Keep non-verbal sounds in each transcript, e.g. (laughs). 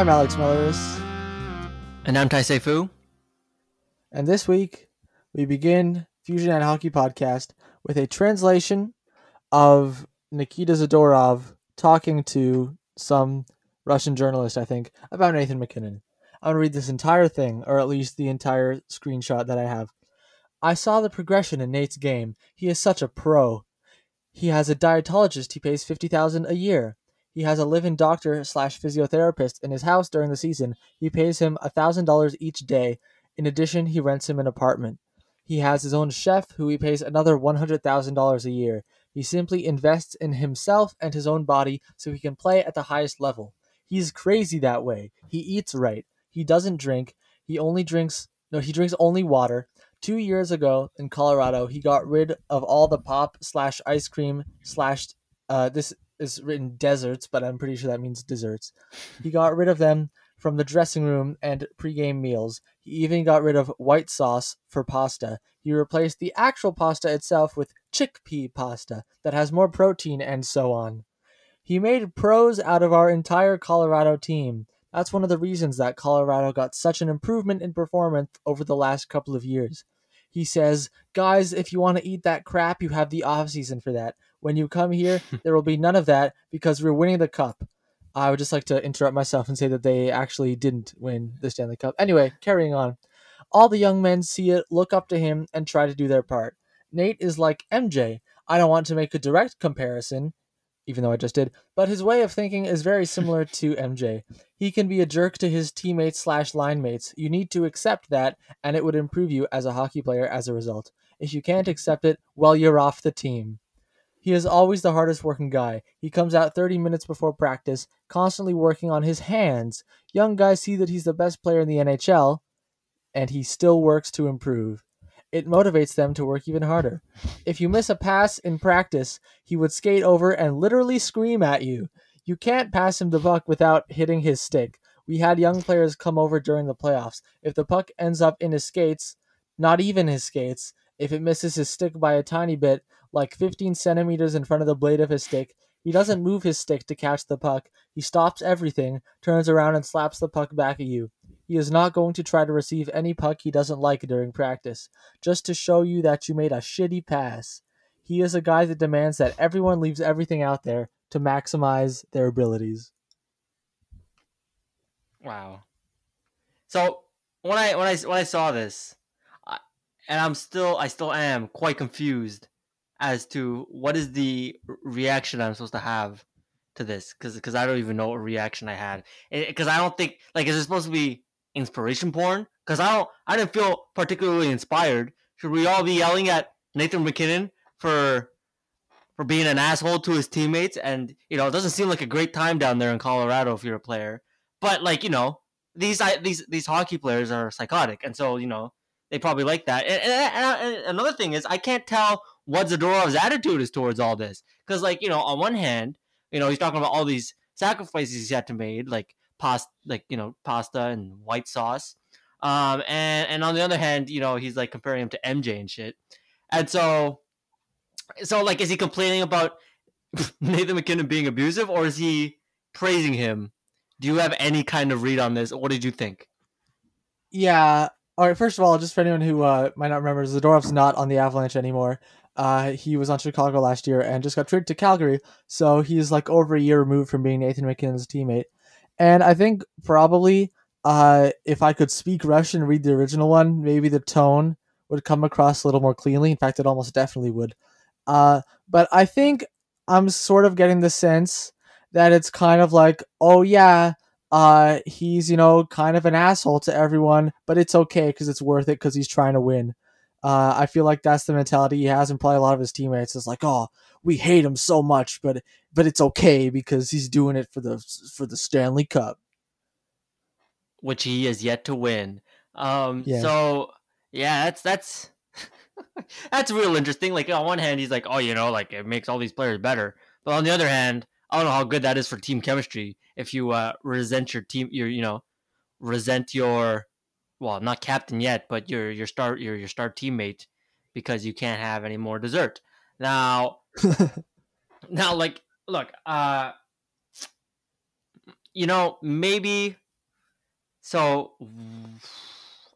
I'm Alex Melleris, And I'm Tai Fu. and this week we begin Fusion and Hockey Podcast with a translation of Nikita Zadorov talking to some Russian journalist, I think, about Nathan MacKinnon. I'm going to read this entire thing, or at least the entire screenshot that I have. I saw the progression in Nate's game. He is such a pro. He has a dietologist he pays 50000 a year. He has a live-in doctor slash physiotherapist in his house during the season. He pays him $1,000 each day. In addition, he rents him an apartment. He has his own chef who he pays another $100,000 a year. He simply invests in himself and his own body so he can play at the highest level. He's crazy that way. He eats right. He doesn't drink. He only drinks no, he drinks only water. Two years ago in Colorado, he got rid of all the pop slash ice cream slash uh this is written deserts, but I'm pretty sure that means desserts. He got rid of them from the dressing room and pregame meals. He even got rid of white sauce for pasta. He replaced the actual pasta itself with chickpea pasta that has more protein and so on. He made pros out of our entire Colorado team. That's one of the reasons that Colorado got such an improvement in performance over the last couple of years. He says, Guys, if you want to eat that crap, you have the off season for that. When you come here, (laughs) there will be none of that because we're winning the cup. I would just like to interrupt myself and say that they actually didn't win the Stanley Cup. Anyway, carrying on. All the young men see it, look up to him, and try to do their part. Nate is like MJ. I don't want to make a direct comparison, even though I just did, but his way of thinking is very similar to (laughs) MJ. He can be a jerk to his teammates slash line mates. You need to accept that, and it would improve you as a hockey player as a result. If you can't accept it, well, you're off the team. He is always the hardest working guy. He comes out 30 minutes before practice, constantly working on his hands. Young guys see that he's the best player in the NHL, and he still works to improve. It motivates them to work even harder. If you miss a pass in practice, he would skate over and literally scream at you. You can't pass him the puck without hitting his stick. We had young players come over during the playoffs. If the puck ends up in his skates, not even his skates, if it misses his stick by a tiny bit, like 15 centimeters in front of the blade of his stick, he doesn't move his stick to catch the puck. He stops everything, turns around, and slaps the puck back at you. He is not going to try to receive any puck he doesn't like during practice, just to show you that you made a shitty pass. He is a guy that demands that everyone leaves everything out there to maximize their abilities. Wow. So when I when I when I saw this, I, and I'm still I still am quite confused as to what is the reaction I'm supposed to have to this because because I don't even know what reaction I had. Because I don't think like is it supposed to be inspiration porn? Because I don't I didn't feel particularly inspired. Should we all be yelling at Nathan MacKinnon for for being an asshole to his teammates? And you know it doesn't seem like a great time down there in Colorado if you're a player. But like you know these these these hockey players are psychotic. And so you know they probably like that. And, and, and another thing is i can't tell what zadorov's attitude is towards all this because like you know on one hand you know he's talking about all these sacrifices he's had to made like pasta like you know pasta and white sauce um and and on the other hand you know he's like comparing him to mj and shit and so so like is he complaining about (laughs) nathan mackinnon being abusive or is he praising him do you have any kind of read on this? What did you think? Yeah. All right. First of all, just for anyone who uh, might not remember, Zadorov's not on the Avalanche anymore. Uh, he was on Chicago last year and just got traded to Calgary. So he's like over a year removed from being Nathan MacKinnon's teammate. And I think probably uh, if I could speak Russian and read the original one, maybe the tone would come across a little more cleanly. In fact, it almost definitely would. Uh, but I think I'm sort of getting the sense that it's kind of like, oh yeah, uh, he's you know kind of an asshole to everyone, but it's okay because it's worth it because he's trying to win. Uh, I feel like that's the mentality he has, and probably a lot of his teammates is like, oh, we hate him so much, but but it's okay because he's doing it for the for the Stanley Cup, which he has yet to win. Um, Yeah. so yeah, that's that's (laughs) that's real interesting. Like on one hand, he's like, oh, you know, like it makes all these players better, but on the other hand, I don't know how good that is for team chemistry if you uh, resent your team, your you know, resent your well, not captain yet, but you're your your start your your star teammate because you can't have any more dessert. Now, (laughs) now, like, look, uh, you know, maybe. So,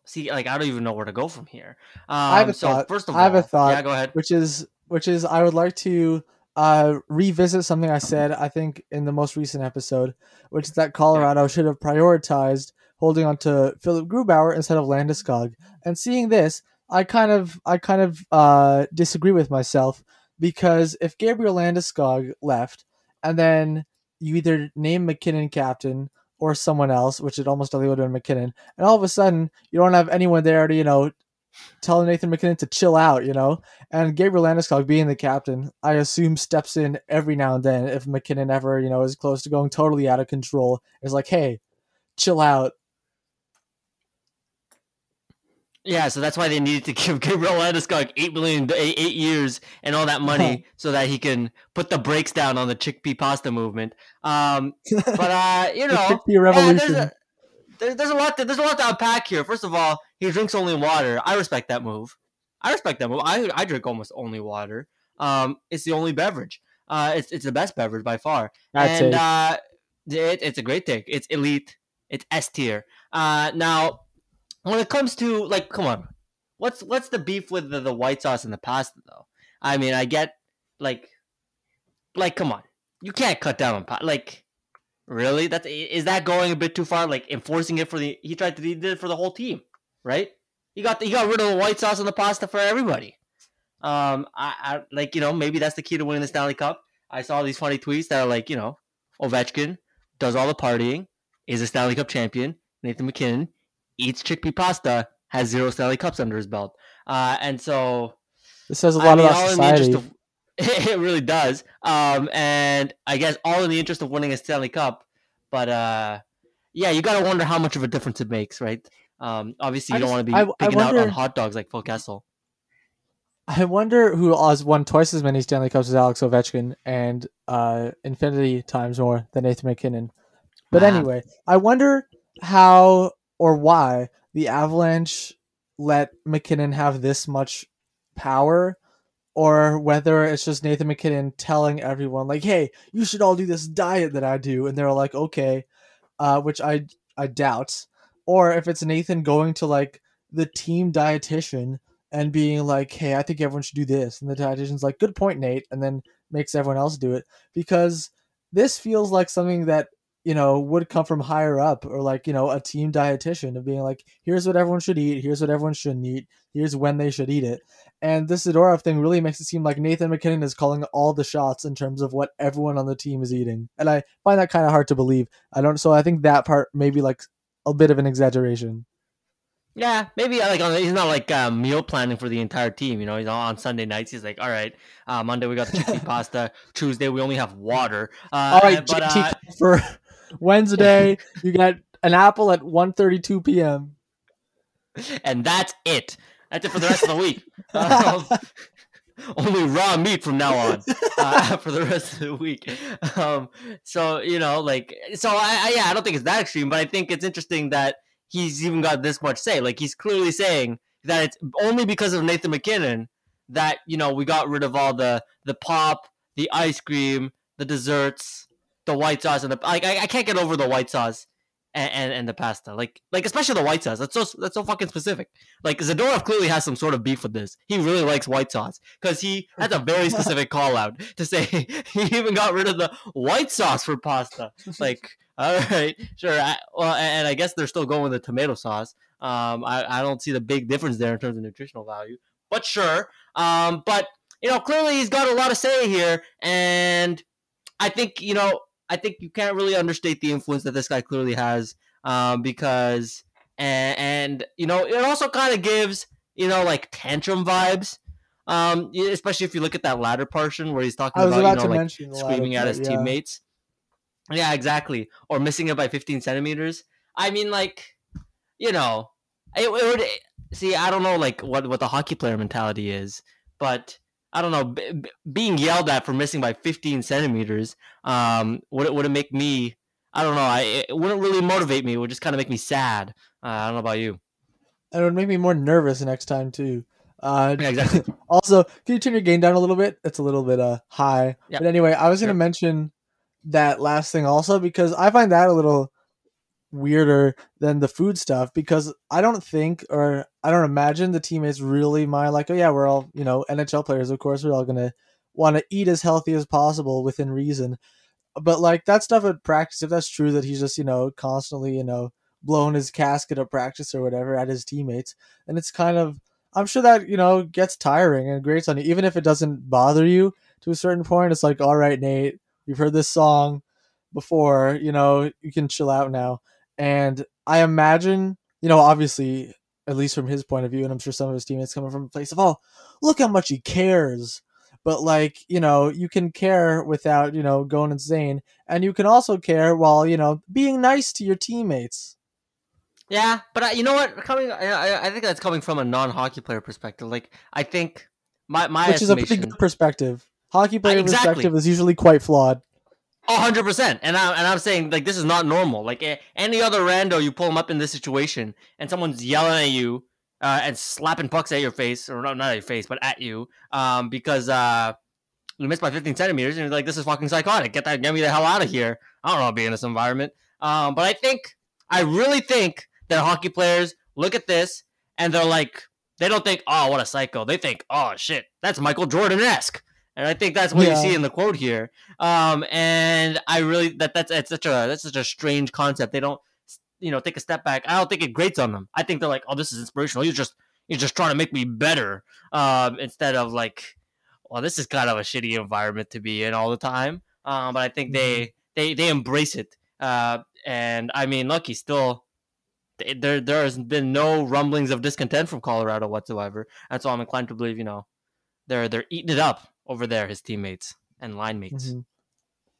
see, like I don't even know where to go from here. Um, I have a so thought. first of all, I have a thought. Yeah, go ahead. which is which is I would like to uh revisit something I said I think in the most recent episode, which is that Colorado should have prioritized holding on to Philip Grubauer instead of Landeskog. And seeing this, I kind of I kind of uh disagree with myself because if Gabriel Landeskog left and then you either name MacKinnon captain or someone else, which it almost definitely would have been MacKinnon, and all of a sudden you don't have anyone there to, you know, telling Nathan MacKinnon to chill out, you know? And Gabriel Landeskog being the captain, I assume steps in every now and then if MacKinnon ever, you know, is close to going totally out of control. Is like, hey, chill out. Yeah, so that's why they needed to (laughs) give Gabriel Landeskog eight million, eight, eight years, and all that money, (laughs) so that he can put the brakes down on the chickpea pasta movement. Um, (laughs) but uh, you The know, yeah, there's, a, there's, there's a lot. To, there's a lot to unpack here. First of all, he drinks only water. I respect that move. I respect that move. I I drink almost only water. Um, it's the only beverage. Uh, it's it's the best beverage by far. That's and it. uh, it, it's a great take. It's elite. It's S tier. Uh, now when it comes to like, come on, what's what's the beef with the, the white sauce and the pasta though? I mean, I get like, like, come on, you can't cut down on pasta. Like, really? That's is that going a bit too far? Like enforcing it for the he tried to he did it for the whole team, right? He got he got rid of the white sauce and the pasta for everybody. Um, I, I like you know maybe that's the key to winning the Stanley Cup. I saw these funny tweets that are like you know Ovechkin does all the partying, is a Stanley Cup champion. Nathan MacKinnon eats chickpea pasta, has zero Stanley Cups under his belt, uh, and so This says a lot mean, about all in the interest society. of (laughs) it really does. Um, and I guess all in the interest of winning a Stanley Cup. But uh, yeah, you got to wonder how much of a difference it makes, right? Um, obviously, I you don't want to be I- I picking out on hot dogs like Phil Kessel. I wonder who has won twice as many Stanley Cups as Alex Ovechkin and uh, infinity times more than Nathan MacKinnon. But Wow. anyway, I wonder how or why the Avalanche let MacKinnon have this much power, or whether it's just Nathan MacKinnon telling everyone like, "Hey, you should all do this diet that I do," and they're like, "Okay," uh, which I I doubt, or if it's Nathan going to like the team dietitian and being like, "Hey, I think everyone should do this," and the dietitian's like, "Good point, Nate," and then makes everyone else do it because this feels like something that you know would come from higher up or like you know a team dietitian of being like, "Here's what everyone should eat. Here's what everyone shouldn't eat. Here's when they should eat it." And this Zadorov thing really makes it seem like Nathan MacKinnon is calling all the shots in terms of what everyone on the team is eating, and I find that kind of hard to believe. I don't. So I think that part maybe like a bit of an exaggeration. Yeah, maybe like on, he's not like uh, meal planning for the entire team. You know, he's on Sunday nights. He's like, all right, uh, Monday we got the chickpea (laughs) pasta. Tuesday we only have water. Uh, All right, but, JT uh, for Wednesday, you get an apple at 1.32 p.m. and that's it. That's it for the rest of the week. Um, (laughs) (laughs) only raw meat from now on uh, (laughs) for the rest of the week. Um, so you know, like, so I, I, yeah, I don't think it's that extreme, but I think it's interesting that he's even got this much say. Like, he's clearly saying that it's only because of Nathan MacKinnon that you know we got rid of all the the pop, the ice cream, the desserts, the white sauce, and the like. I, I can't get over the white sauce. And, and, and the pasta, like like especially the white sauce. That's so that's so fucking specific. Like Zadorov clearly has some sort of beef with this. He really likes white sauce because he has a very (laughs) specific call out to say (laughs) he even got rid of the white sauce for pasta. Like, (laughs) all right, sure. I, well, and I guess they're still going with the tomato sauce. Um, I, I don't see the big difference there in terms of nutritional value, but sure. Um, but you know, clearly he's got a lot to say here, and I think you know, I think you can't really understate the influence that this guy clearly has, um, because and, and you know, it also kind of gives you know like tantrum vibes. Um, especially if you look at that latter portion where he's talking about, about you know like mention the latter screaming at his yeah. teammates. Yeah, exactly. Or missing it by 15 centimeters. I mean, like, you know, it, it would see. I don't know, like, what what the hockey player mentality is, but I don't know. B- b- being yelled at for missing by 15 centimeters, um, would it would it make me? I don't know. I it wouldn't really motivate me. It would just kind of make me sad. Uh, I don't know about you. And it would make me more nervous next time too. Uh, Yeah, exactly. (laughs) also, can you turn your gain down a little bit? It's a little bit uh high. Yeah. But anyway, I was Sure. gonna mention that last thing also because I find that a little weirder than the food stuff because I don't think or I don't imagine the teammates really mind like oh yeah we're all you know NHL players of course we're all gonna want to eat as healthy as possible within reason. But like that stuff at practice if that's true that he's just you know constantly you know blowing his casket at practice or whatever at his teammates and it's kind of I'm sure that you know gets tiring and grates on you even if it doesn't bother you to a certain point it's like all right Nate you've heard this song before you know you can chill out now and I imagine, you know, obviously, at least from his point of view, and I'm sure some of his teammates coming from a place of, oh, look how much he cares. But like, you know, you can care without, you know, going insane. And you can also care while, you know, being nice to your teammates. Yeah, but I, you know what? Coming, I, I think that's coming from a non-hockey player perspective. Like, I think my my which is a pretty good perspective. Hockey player exactly. perspective is usually quite flawed hundred percent, and I and I'm saying like this is not normal. Like any other rando, you pull them up in this situation, and someone's yelling at you uh, and slapping pucks at your face, or not, not at your face, but at you, um, because uh, you missed by 15 centimeters, and you're like, this is fucking psychotic. Get that, get me the hell out of here. I don't how to be in this environment. Um, but I think, I really think that hockey players look at this and they're like, they don't think, oh, what a psycho. They think, oh shit, that's Michael Jordan esque and I think that's what yeah. you see in the quote here. Um, and I really that that's it's such a that's such a strange concept. They don't you know take a step back. I don't think it grates on them. I think they're like, oh, this is inspirational. You're just you're just trying to make me better. Um, instead of like, well, this is kind of a shitty environment to be in all the time. Um, but I think they mm-hmm. they they embrace it. Uh, and I mean, lucky still there. There has been no rumblings of discontent from Colorado whatsoever, and so I'm inclined to believe, you know, they're they're eating it up over there, his teammates and line mates. Mm-hmm.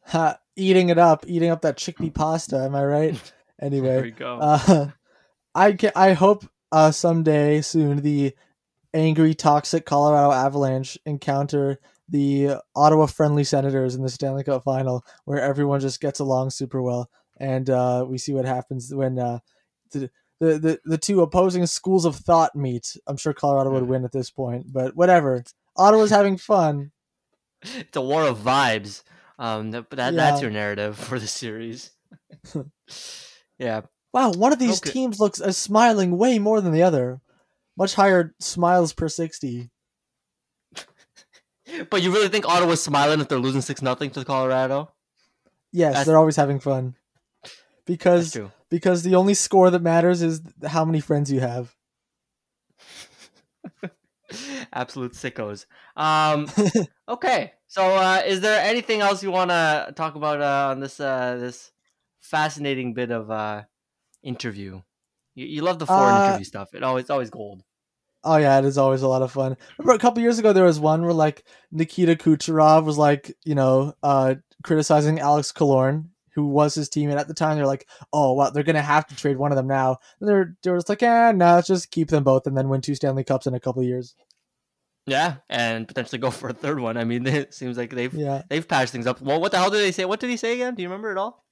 Ha, eating it up, eating up that chickpea pasta. Am I right? (laughs) Anyway, there we go. Uh, (laughs) I can, I hope uh, someday soon the angry, toxic Colorado Avalanche encounter the Ottawa friendly Senators in the Stanley Cup final, where everyone just gets along super well, and uh, we see what happens when uh, the, the, the the two opposing schools of thought meet. I'm sure Colorado would win at this point, but whatever. Ottawa's having fun. (laughs) It's a war of vibes. Um, that, that yeah. that's your narrative for the series. (laughs) (laughs) yeah. Wow, one of these okay. teams looks is smiling way more than the other. Much higher smiles per sixty. but you really think Ottawa's smiling if they're losing six nothing to Colorado? Yes, that's... they're always having fun. Because because the only score that matters is how many friends you have. (laughs) Absolute sickos. Um, okay, so uh, is there anything else you want to talk about uh, on this uh, this fascinating bit of uh, interview? You, you love the foreign uh, interview stuff. It always always gold. Oh yeah, it is always a lot of fun. Remember a couple years ago there was one where like Nikita Kucherov was like you know uh, criticizing Alex Killorn who was his teammate at the time. They're like, oh, well, they're gonna have to trade one of them now. And they're they're just like, eh, no, let's just keep them both and then win two Stanley Cups in a couple years. Yeah, and potentially go for a third one. I mean, (laughs) it seems like they've yeah. they've patched things up. Well, what the hell did they say? What did he say again? Do you remember it all?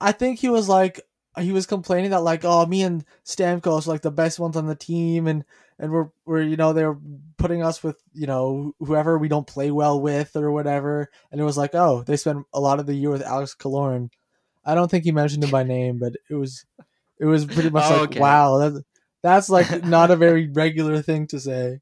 I think he was like he was complaining that like, oh, me and Stamkos are like the best ones on the team, and and we're we're you know they're putting us with you know whoever we don't play well with or whatever. And it was like, oh, they spent a lot of the year with Alex Killorn I don't think he mentioned him by name, but it was it was pretty much oh, like okay. wow, that's that's like (laughs) not a very regular thing to say.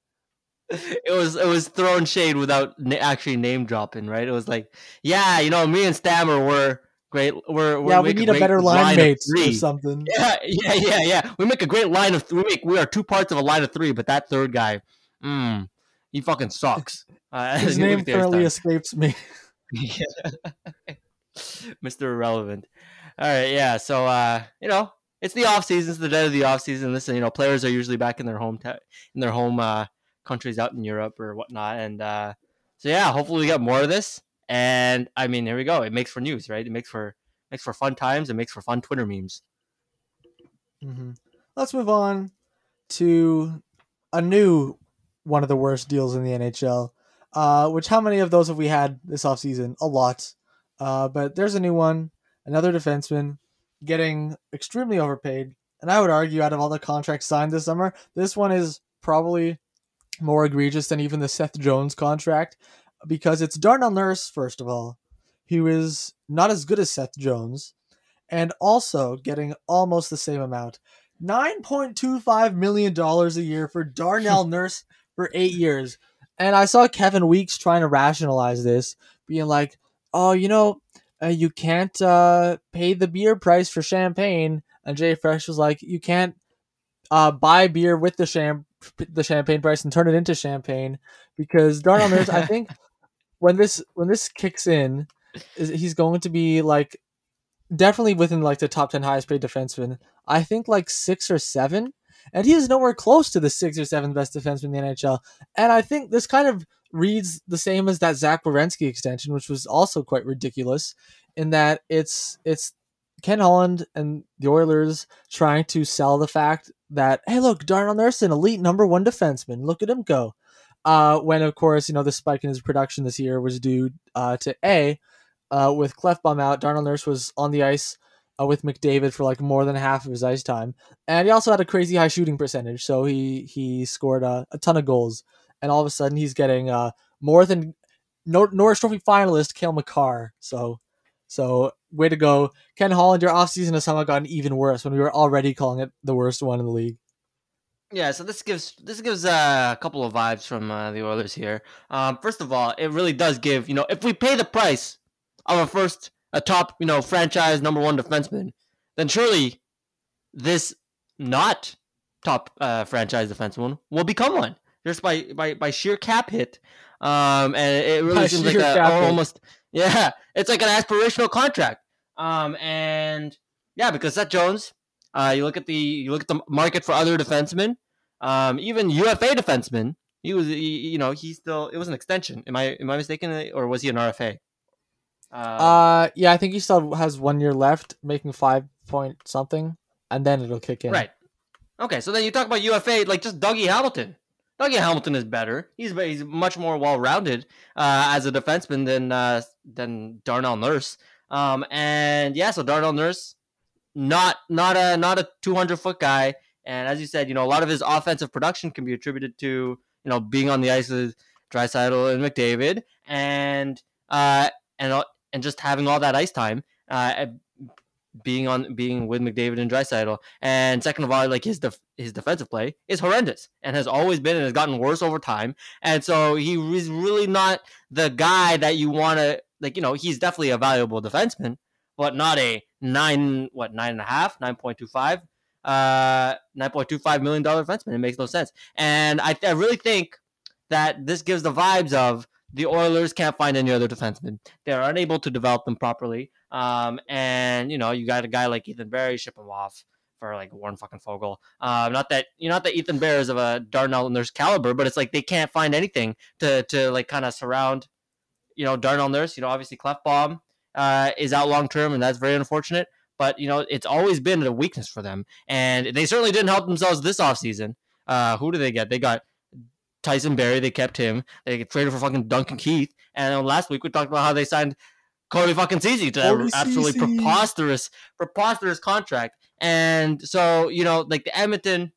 It was it was throwing shade without na- actually name dropping, right? It was like, yeah, you know, me and Stammer were great. We're, we're yeah, we need a, a better line, line or something. Yeah, yeah, yeah, yeah. We make a great line of we make we are two parts of a line of three, but that third guy, mm, he fucking sucks. Uh, His (laughs) name currently escapes me. (laughs) yeah. (laughs) Mr. Irrelevant. All right, yeah. So uh, you know, it's the off season. It's the dead of the off season. Listen, you know, players are usually back in their home ta- in their home uh, countries out in Europe or whatnot. And uh, so yeah, hopefully we get more of this. And I mean, here we go. It makes for news, right? It makes for makes for fun times. It makes for fun Twitter memes. Mm-hmm. Let's move on to a new one of the worst deals in the NHL. Uh, which how many of those have we had this offseason? A lot. Uh, but there's a new one, another defenseman getting extremely overpaid. And I would argue, out of all the contracts signed this summer, this one is probably more egregious than even the Seth Jones contract because it's Darnell Nurse, first of all. who is not as good as Seth Jones, and also getting almost the same amount. $9.25 million a year for Darnell (laughs) Nurse for eight years. And I saw Kevin Weeks trying to rationalize this, being like, oh, you know, uh, you can't uh, pay the beer price for champagne. And Jay Fresh was like, you can't uh, buy beer with the champ the champagne price and turn it into champagne because Darnell Nurse, I think (laughs) when this when this kicks in, is he's going to be like definitely within like the top ten highest paid defensemen. I think like six or seven, and he is nowhere close to the six or seven best defenseman in the NHL. And I think this kind of reads the same as that Zach Werenski extension, which was also quite ridiculous, in that it's it's Ken Holland and the Oilers trying to sell the fact that hey, look, Darnell Nurse, an elite number one defenseman. Look at him go. Uh, when of course you know the spike in his production this year was due uh, to a uh, with Klefbom out, Darnell Nurse was on the ice uh, with McDavid for like more than half of his ice time, and he also had a crazy high shooting percentage. So he he scored a, a ton of goals, and all of a sudden he's getting uh, more than Nor- Norris Trophy finalist Cale Makar. So so way to go, Ken Holland. Your offseason has somehow gotten even worse when we were already calling it the worst one in the league. Yeah, so this gives this gives uh, a couple of vibes from uh, the Oilers here. Um, first of all, it really does give you know if we pay the price of a first a top you know franchise number one defenseman, then surely this not top uh, franchise defenseman will become one just by by by sheer cap hit. Um, and it really By seems like a, almost (laughs) yeah, it's like an aspirational contract. Um, and yeah, because Seth Jones, uh, you look at the you look at the market for other defensemen, um, even UFA defensemen. He was, he, you know, he still it was an extension. Am I am I mistaken, or was he an RFA? Um, Uh, yeah, I think he still has one year left, making five point something, and then it'll kick in. Right. Okay, so then you talk about UFA, like just Dougie Hamilton. Dougie Hamilton is better. He's he's much more well rounded uh, as a defenseman than uh, than Darnell Nurse. Um, and yeah, so Darnell Nurse, not not a not a two hundred foot guy. And as you said, you know, a lot of his offensive production can be attributed to you know being on the ice with Draisaitl and McDavid, and uh, and and just having all that ice time. Uh, being on being with McDavid and Draisaitl, and second of all, like his def- his defensive play is horrendous and has always been and has gotten worse over time. And so he is really not the guy that you want to like. You know, he's definitely a valuable defenseman, but not a nine what nine and a half nine point two five uh nine point two five million dollar defenseman. It makes no sense. And I, I really think that this gives the vibes of the Oilers can't find any other defensemen. They're unable to develop them properly. Um, and you know, you got a guy like Ethan Bear, ship him off for like Warren fucking Foegele. Um, not that you know, not that Ethan Bear is of a Darnell Nurse caliber, but it's like they can't find anything to to like kind of surround, you know, Darnell Nurse. You know, obviously Klefbom uh, is out long term, and that's very unfortunate. But you know, it's always been a weakness for them, and they certainly didn't help themselves this offseason. Uh, who do they get? They got Tyson Barrie. They kept him. They traded for fucking Duncan Keith. And last week we talked about how they signed Cody fucking Ceci to an absolutely preposterous, preposterous contract. And so you know, like the Edmonton,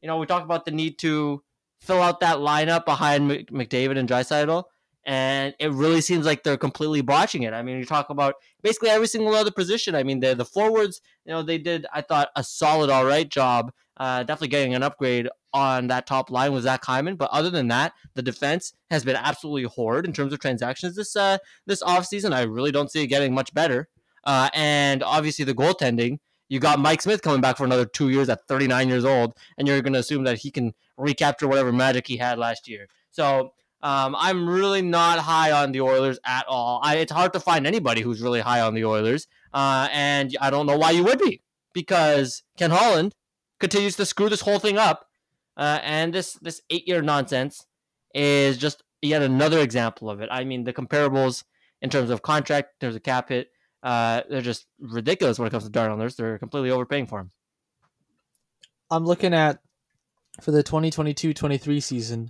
you know, we talked about the need to fill out that lineup behind McDavid and Draisaitl. And it really seems like they're completely botching it. I mean, you talk about basically every single other position. I mean, the the forwards, you know, they did I thought a solid, all right job. Uh, definitely getting an upgrade on that top line with Zach Hyman. But other than that, the defense has been absolutely horrid in terms of transactions this uh, this offseason. I really don't see it getting much better. Uh, and obviously the goaltending. You got Mike Smith coming back for another two years at 39 years old, and you're going to assume that he can recapture whatever magic he had last year. So um, I'm really not high on the Oilers at all. I, it's hard to find anybody who's really high on the Oilers, uh, and I don't know why you would be because Ken Holland continues to screw this whole thing up, uh, and this this eight year nonsense is just yet another example of it. I mean, the comparables in terms of contract, in terms of cap hit, uh, they're just ridiculous when it comes to Darnell Nurse. They're completely overpaying for him. I'm looking at for the 2022-23 season,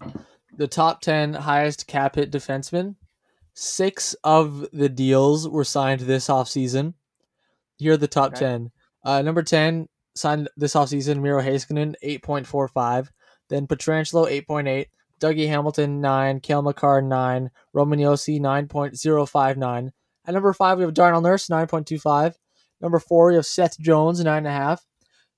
the top 10 highest cap hit defensemen. Six of the deals were signed this offseason. Here are the top Okay. 10. Uh, number 10 signed this offseason, Miro Heiskanen, 8.45. Then Pietrangelo, 8.8. Dougie Hamilton, 9. Cale Makar, 9. Roman Josi, 9.059. At number five, we have Darnell Nurse, 9.25. Number four, we have Seth Jones, 9.5.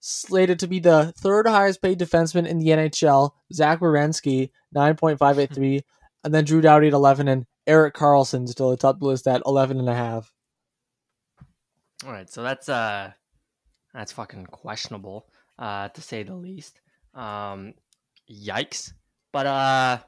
Slated to be the third highest paid defenseman in the NHL, Zach Werenski, 9.583. (laughs) and then Drew Doughty at 11, and Erik Karlsson still atop the top list at 11.5. All right, so that's uh, that's fucking questionable, uh, to say the least. Um, yikes! But uh,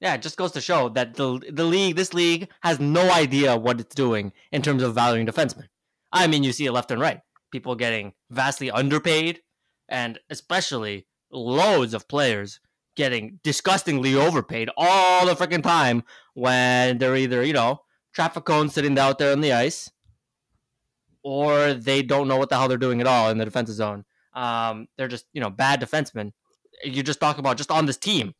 yeah, it just goes to show that the the league, this league, has no idea what it's doing in terms of valuing defensemen. I mean, you see it left and right. People getting vastly underpaid, and especially loads of players getting disgustingly overpaid all the freaking time when they're either you know traffic cones sitting out there on the ice or they don't know what the hell they're doing at all in the defensive zone. Um, they're just you know bad defensemen. You're just talking about just on this team.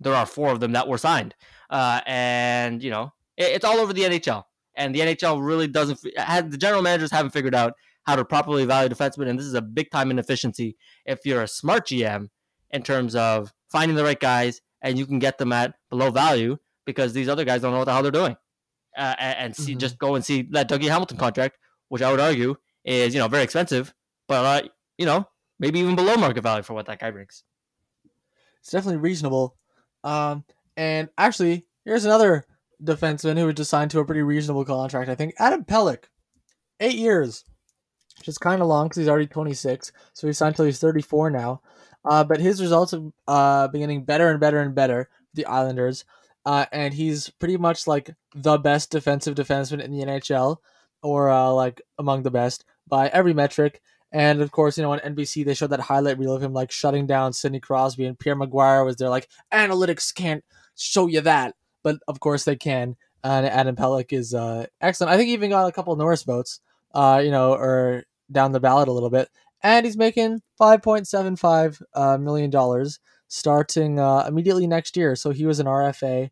There are four of them that were signed, uh, and you know it, it's all over the NHL. And the NHL really doesn't. Has, the general managers haven't figured out how to properly value defensemen, and this is a big time inefficiency. If you're a smart GM in terms of finding the right guys and you can get them at below value because these other guys don't know what the hell they're doing, uh, and, and see, mm-hmm. just go and see that Dougie Hamilton contract which I would argue is you know very expensive, but uh, you know maybe even below market value for what that guy brings. It's definitely reasonable. Um, and actually, here's another defenseman who was just signed to a pretty reasonable contract. I think Adam Pelech, eight years, which is kind of long because he's already 26. So he's signed till he's 34 now. Uh, but his results have uh, been getting better and better and better. The Islanders, uh, and he's pretty much like the best defensive defenseman in the NHL or uh, like among the best by every metric. And of course, you know, on NBC they showed that highlight reel of him like shutting down Sidney Crosby and Pierre McGuire was there like analytics can't show you that, but of course they can. And Adam Pelech is uh, excellent. I think he even got a couple Norris votes, uh, you know, or down the ballot a little bit. And he's making five point seven five uh, million dollars starting uh, immediately next year. So he was an RFA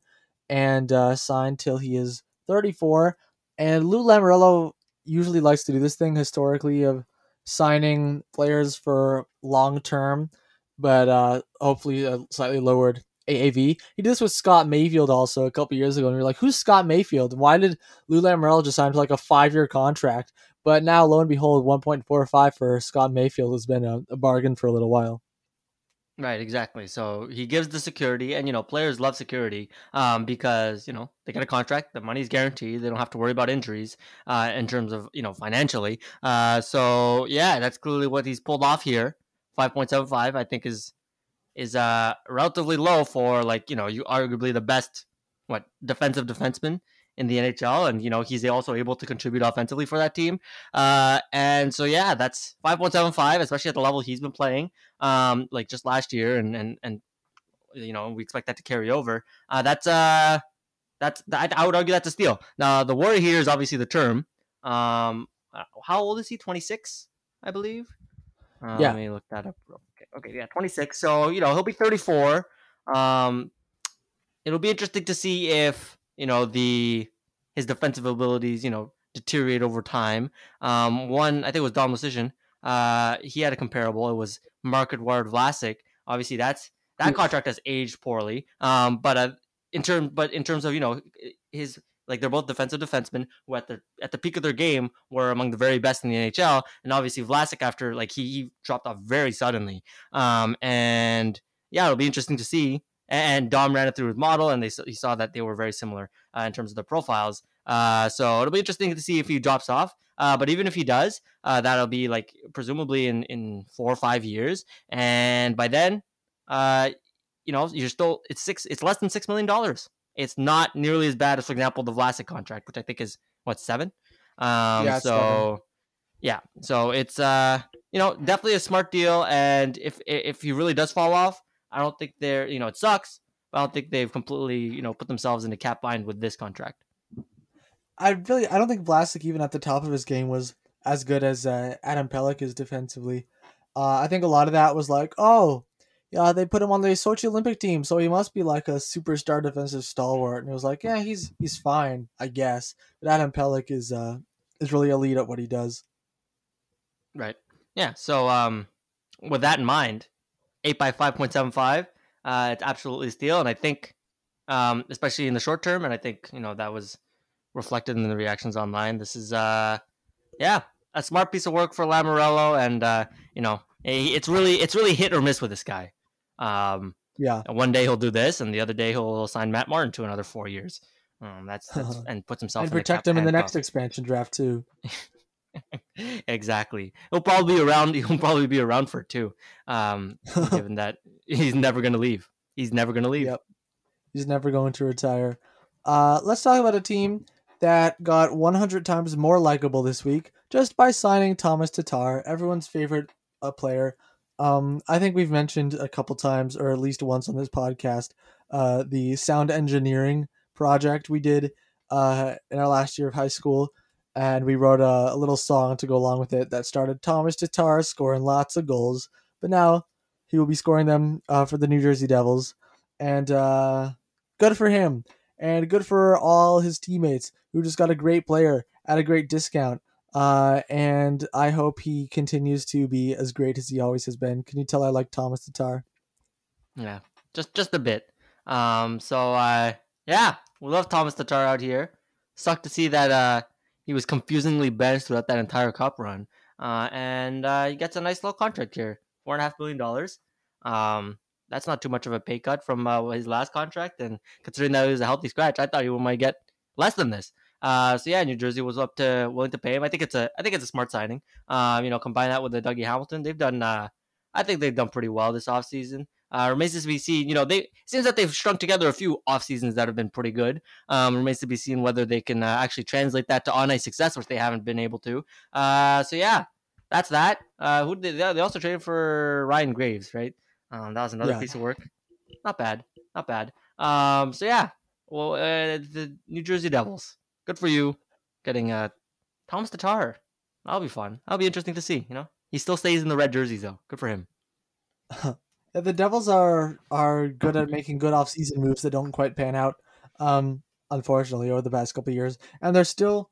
and uh, signed till he is thirty four. And Lou Lamoriello usually likes to do this thing historically of signing players for long term, but uh, hopefully a slightly lowered AAV. He did this with Scott Mayfield also a couple years ago, and we are like, "Who's Scott Mayfield? Why did Lou Lamoriello just sign to like a five year contract?" But now, lo and behold, 1.45 for Scott Mayfield has been a, a bargain for a little while. Right, exactly. So he gives the security, and you know, players love security um, because you know they get a contract, the money's guaranteed, they don't have to worry about injuries uh, in terms of you know financially. Uh, so yeah, that's clearly what he's pulled off here. Five point seven five, I think, is is uh, relatively low for like you know you arguably the best what defensive defenseman in the NHL, and you know he's also able to contribute offensively for that team. Uh, and so yeah, that's five point seven five, especially at the level he's been playing, um, like just last year, and and and you know we expect that to carry over. Uh, that's uh, that's I, I would argue that's a steal. Now the worry here is obviously the term. Um, uh, how old is he? Twenty six, I believe. Uh, yeah. Let me look that up. Okay, okay, yeah, twenty six. So you know he'll be thirty four. Um, it'll be interesting to see if you know the his defensive abilities you know deteriorate over time. Um, one I think it was Dom Luszczyszyn. Uh, he had a comparable. It was Marc-Edouard Vlasic. Obviously, that's that contract has aged poorly. Um, but uh, in terms, but in terms of you know his like they're both defensive defensemen who at the at the peak of their game were among the very best in the NHL. And obviously Vlasic after like he, he dropped off very suddenly. Um, and yeah, it'll be interesting to see and Dom ran it through his model, and they he saw that they were very similar uh, in terms of the profiles. Uh, so it'll be interesting to see if he drops off. Uh, but even if he does, uh, that'll be like presumably in, in four or five years, and by then, uh, you know, you're still it's six, it's less than six million dollars. It's not nearly as bad as, for example, the Vlasic contract, which I think is what seven. Um, yeah, so seven. yeah, so it's uh, you know, definitely a smart deal, and if if he really does fall off, I don't think they're, you know, it sucks, but I don't think they've completely, you know, put themselves in a cap bind with this contract. I really, I don't think Vlasic even at the top of his game was as good as uh, Adam Pelech is defensively. Uh, I think a lot of that was like, oh, yeah, they put him on the Sochi Olympic team, so he must be like a superstar defensive stalwart. And it was like, yeah, he's he's fine, I guess. But Adam Pelech is uh is really elite at what he does. Right. Yeah. So um, with that in mind, eight by five point seven five. Uh, it's absolutely steal, and I think, um, especially in the short term, and I think you know that was reflected in the reactions online. This is uh, yeah, a smart piece of work for Lamoriello, and uh, you know, it's really it's really hit or miss with this guy. Um, yeah, one day he'll do this, and the other day he'll sign Matt Martin to another four years. Um, that's, that's and puts himself and protect him in the next expansion draft too. (laughs) (laughs) exactly. He'll probably be around. (laughs) He'll probably be around for two. Um, (laughs) given that he's never going to leave. He's never going to leave. Yep. He's never going to retire. Uh, let's talk about a team that got 100 times more likable this week just by signing Thomas Tatar, everyone's favorite uh, player. Um, I think we've mentioned a couple times, or at least once on this podcast, uh, the sound engineering project we did uh, in our last year of high school. And we wrote a, a little song to go along with it that started Thomas Tatar scoring lots of goals. But now he will be scoring them uh, for the New Jersey Devils. And uh, good for him. And good for all his teammates who just got a great player at a great discount. Uh, and I hope he continues to be as great as he always has been. Can you tell I like Thomas Tatar? Yeah, just just a bit. Um, so uh, yeah, we love Thomas Tatar out here. Sucked to see that uh, he was confusingly benched throughout that entire cup run. Uh, and uh, he gets a nice little contract here, four and a half million dollars. Um, that's not too much of a pay cut from uh, his last contract, and considering that he was a healthy scratch, I thought he might get less than this. Uh, so yeah, New Jersey was up to willing to pay him. I think it's a I think it's a smart signing. Um, you know, combine that with the Dougie Hamilton, they've done. Uh, I think they've done pretty well this offseason. Uh, remains to be seen. You know, they seems that they've strung together a few off seasons that have been pretty good. Um, remains to be seen whether they can uh, actually translate that to on ice success, which they haven't been able to. Uh, so yeah, that's that. Uh, who did they, they also traded for Ryan Graves, right? Um, that was another yeah. piece of work. Not bad, not bad. Um, so yeah, well, uh, the New Jersey Devils, good for you, getting uh Thomas Tatar. That'll be fun. That'll be interesting to see. You know, he still stays in the red jerseys though. Good for him. (laughs) yeah, the Devils are are good at making good off season moves that don't quite pan out. Um, unfortunately, over the past couple years, and they're still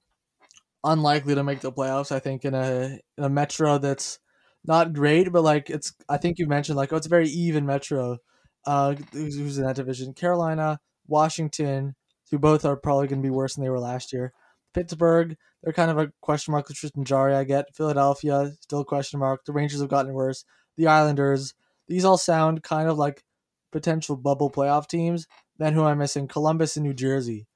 unlikely to make the playoffs. I think in a in a Metro that's not great, but like it's. I think you mentioned like oh, it's a very even Metro. Uh, who's, who's in that division? Carolina, Washington, who both are probably going to be worse than they were last year. Pittsburgh, they're kind of a question mark with Tristan Jarry. I get Philadelphia, still a question mark. The Rangers have gotten worse. The Islanders, these all sound kind of like potential bubble playoff teams. Then who am I missing? Columbus and New Jersey.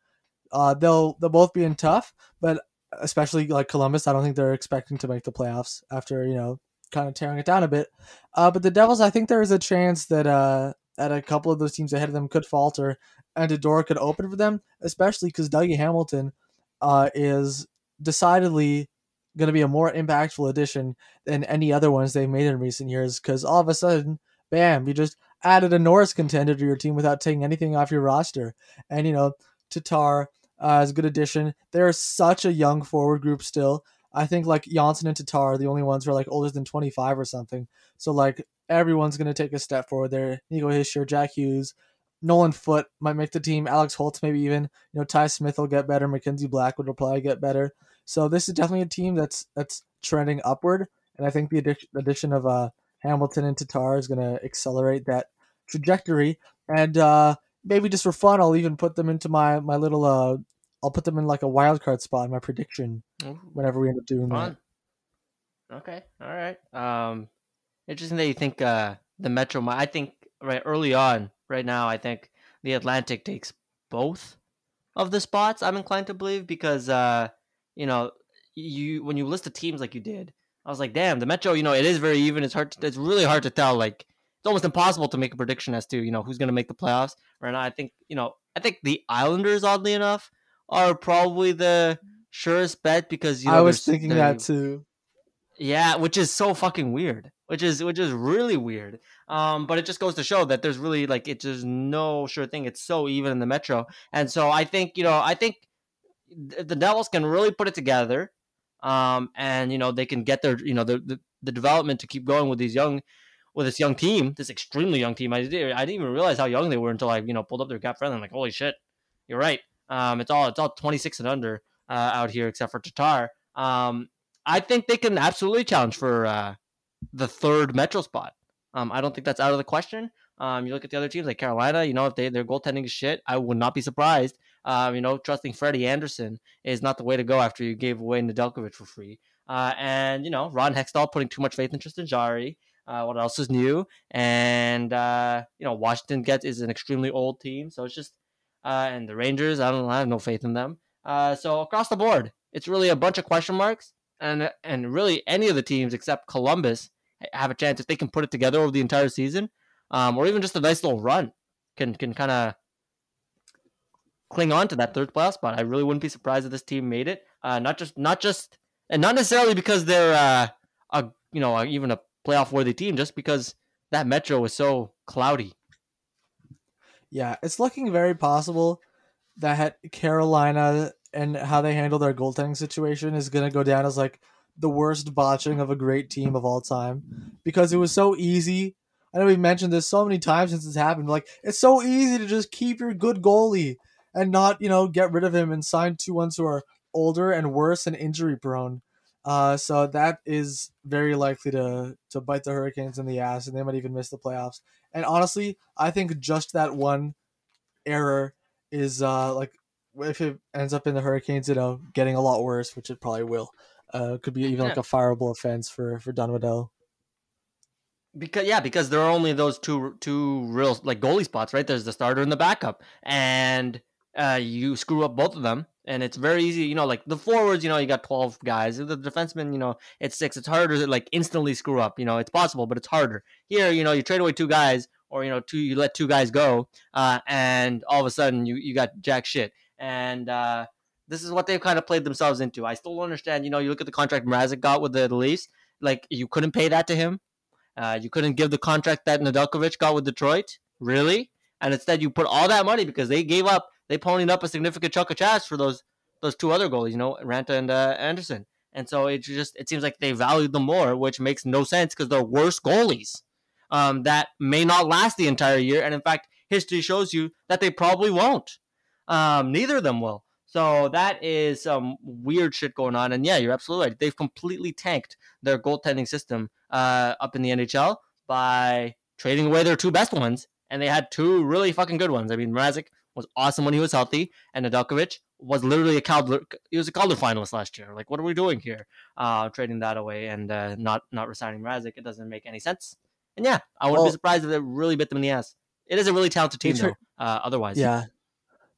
Uh, they'll they'll both be in tough, but especially like Columbus, I don't think they're expecting to make the playoffs after you know kind of tearing it down a bit. Uh, but the Devils, I think there is a chance that uh, that a couple of those teams ahead of them could falter, and a door could open for them, especially because Dougie Hamilton uh, is decidedly going to be a more impactful addition than any other ones they've made in recent years. Because all of a sudden, bam, you just added a Norris contender to your team without taking anything off your roster, and you know Tatar uh, is a good addition. They're such a young forward group still. I think like Johnsson and Tatar are the only ones who are like older than 25 or something. So like everyone's going to take a step forward there. Nico Hischier, Jack Hughes, Nolan Foote might make the team. Alex Holtz maybe even. You know, Ty Smith will get better. Mackenzie Blackwood will probably get better. So this is definitely a team that's that's trending upward. And I think the addition of uh, Hamilton and Tatar is going to accelerate that trajectory. And uh, maybe just for fun, I'll even put them into my my little uh, I'll put them in like a wild card spot in my prediction whenever we end up doing fun. that. Okay, all right. Um, interesting that you think uh, the Metro. I think right early on, right now, I think the Atlantic takes both of the spots. I'm inclined to believe because uh, you know you when you list the teams like you did, I was like, damn, the Metro. You know, it is very even. It's hard. To, it's really hard to tell. Like it's almost impossible to make a prediction as to you know who's going to make the playoffs. Right now, I think you know I think the Islanders, oddly enough, are probably the surest bet because you know, I was thinking that too. Yeah, which is so fucking weird. Which is which is really weird. Um, but it just goes to show that there's really like it's just no sure thing. It's so even in the Metro, and so I think you know I think the Devils can really put it together, um, and you know they can get their you know the, the, the development to keep going with these young with this young team, this extremely young team. I didn't, I didn't even realize how young they were until I you know pulled up their cap friendly. I'm like, holy shit, you're right. Um, it's all it's all 26 and under uh, out here, except for Tatar. Um, I think they can absolutely challenge for uh, the third Metro spot. Um, I don't think that's out of the question. Um, you look at the other teams like Carolina. You know, if they their goaltending is shit, I would not be surprised Um, you know, trusting Freddie Andersen is not the way to go after you gave away Nedeljkovic for free. Uh, and you know, Ron Hextall putting too much faith in Tristan Jarry. Uh, what else is new? And uh, you know, Washington gets is an extremely old team, so it's just uh, and the Rangers. I don't. I have no faith in them. Uh, so across the board, it's really a bunch of question marks, and and really any of the teams except Columbus have a chance if they can put it together over the entire season, um, or even just a nice little run, can can kind of cling on to that third playoff spot. I really wouldn't be surprised if this team made it. Uh, not just not just and not necessarily because they're uh, a you know even a playoff worthy team, just because that Metro was so cloudy. Yeah, it's looking very possible that Carolina and how they handle their goaltending situation is going to go down as like the worst botching of a great team of all time because it was so easy. I know we've mentioned this so many times since it's happened. Like it's so easy to just keep your good goalie and not, you know, get rid of him and sign two ones who are older and worse and injury prone. Uh, so that is very likely to to bite the Hurricanes in the ass, and they might even miss the playoffs. And honestly, I think just that one error is uh like if it ends up in the Hurricanes, you know, getting a lot worse, which it probably will. Uh, could be even Yeah. like a fireable offense for for Don Waddell. Because yeah, because there are only those two two real like goalie spots, right? There's the starter and the backup, and uh, you screw up both of them, and it's very easy. You know, like the forwards, you know, you got twelve guys. The defensemen, you know, it's six. It's harder to like instantly screw up. You know, it's possible, but it's harder. Here, you know, you trade away two guys, or you know, two you let two guys go, uh, and all of a sudden you you got jack shit. And uh, this is what they've kind of played themselves into. I still don't understand. You know, you look at the contract Mrazek got with the Leafs, like you couldn't pay that to him. Uh, you couldn't give the contract that Nedeljkovic got with Detroit, really, and instead you put all that money because they gave up, they ponied up a significant chunk of cash for those those two other goalies, you know, Raanta and uh, Andersen, and so it just it seems like they valued them more, which makes no sense because they're worse goalies um, that may not last the entire year, and in fact, history shows you that they probably won't. Um, neither of them will. So that is some weird shit going on, and yeah, you're absolutely right. They've completely tanked their goaltending system uh, up in the NHL by trading away their two best ones, and they had two really fucking good ones. I mean, Mrazek was awesome when he was healthy, and Nedeljkovic was literally a Calder. He was a Calder finalist last year. Like, what are we doing here? Uh, trading that away and uh, not not resigning Mrazek. It doesn't make any sense. And yeah, I wouldn't Well- be surprised if it really bit them in the ass. It is a really talented They team, tra- though. Uh, otherwise, Yeah.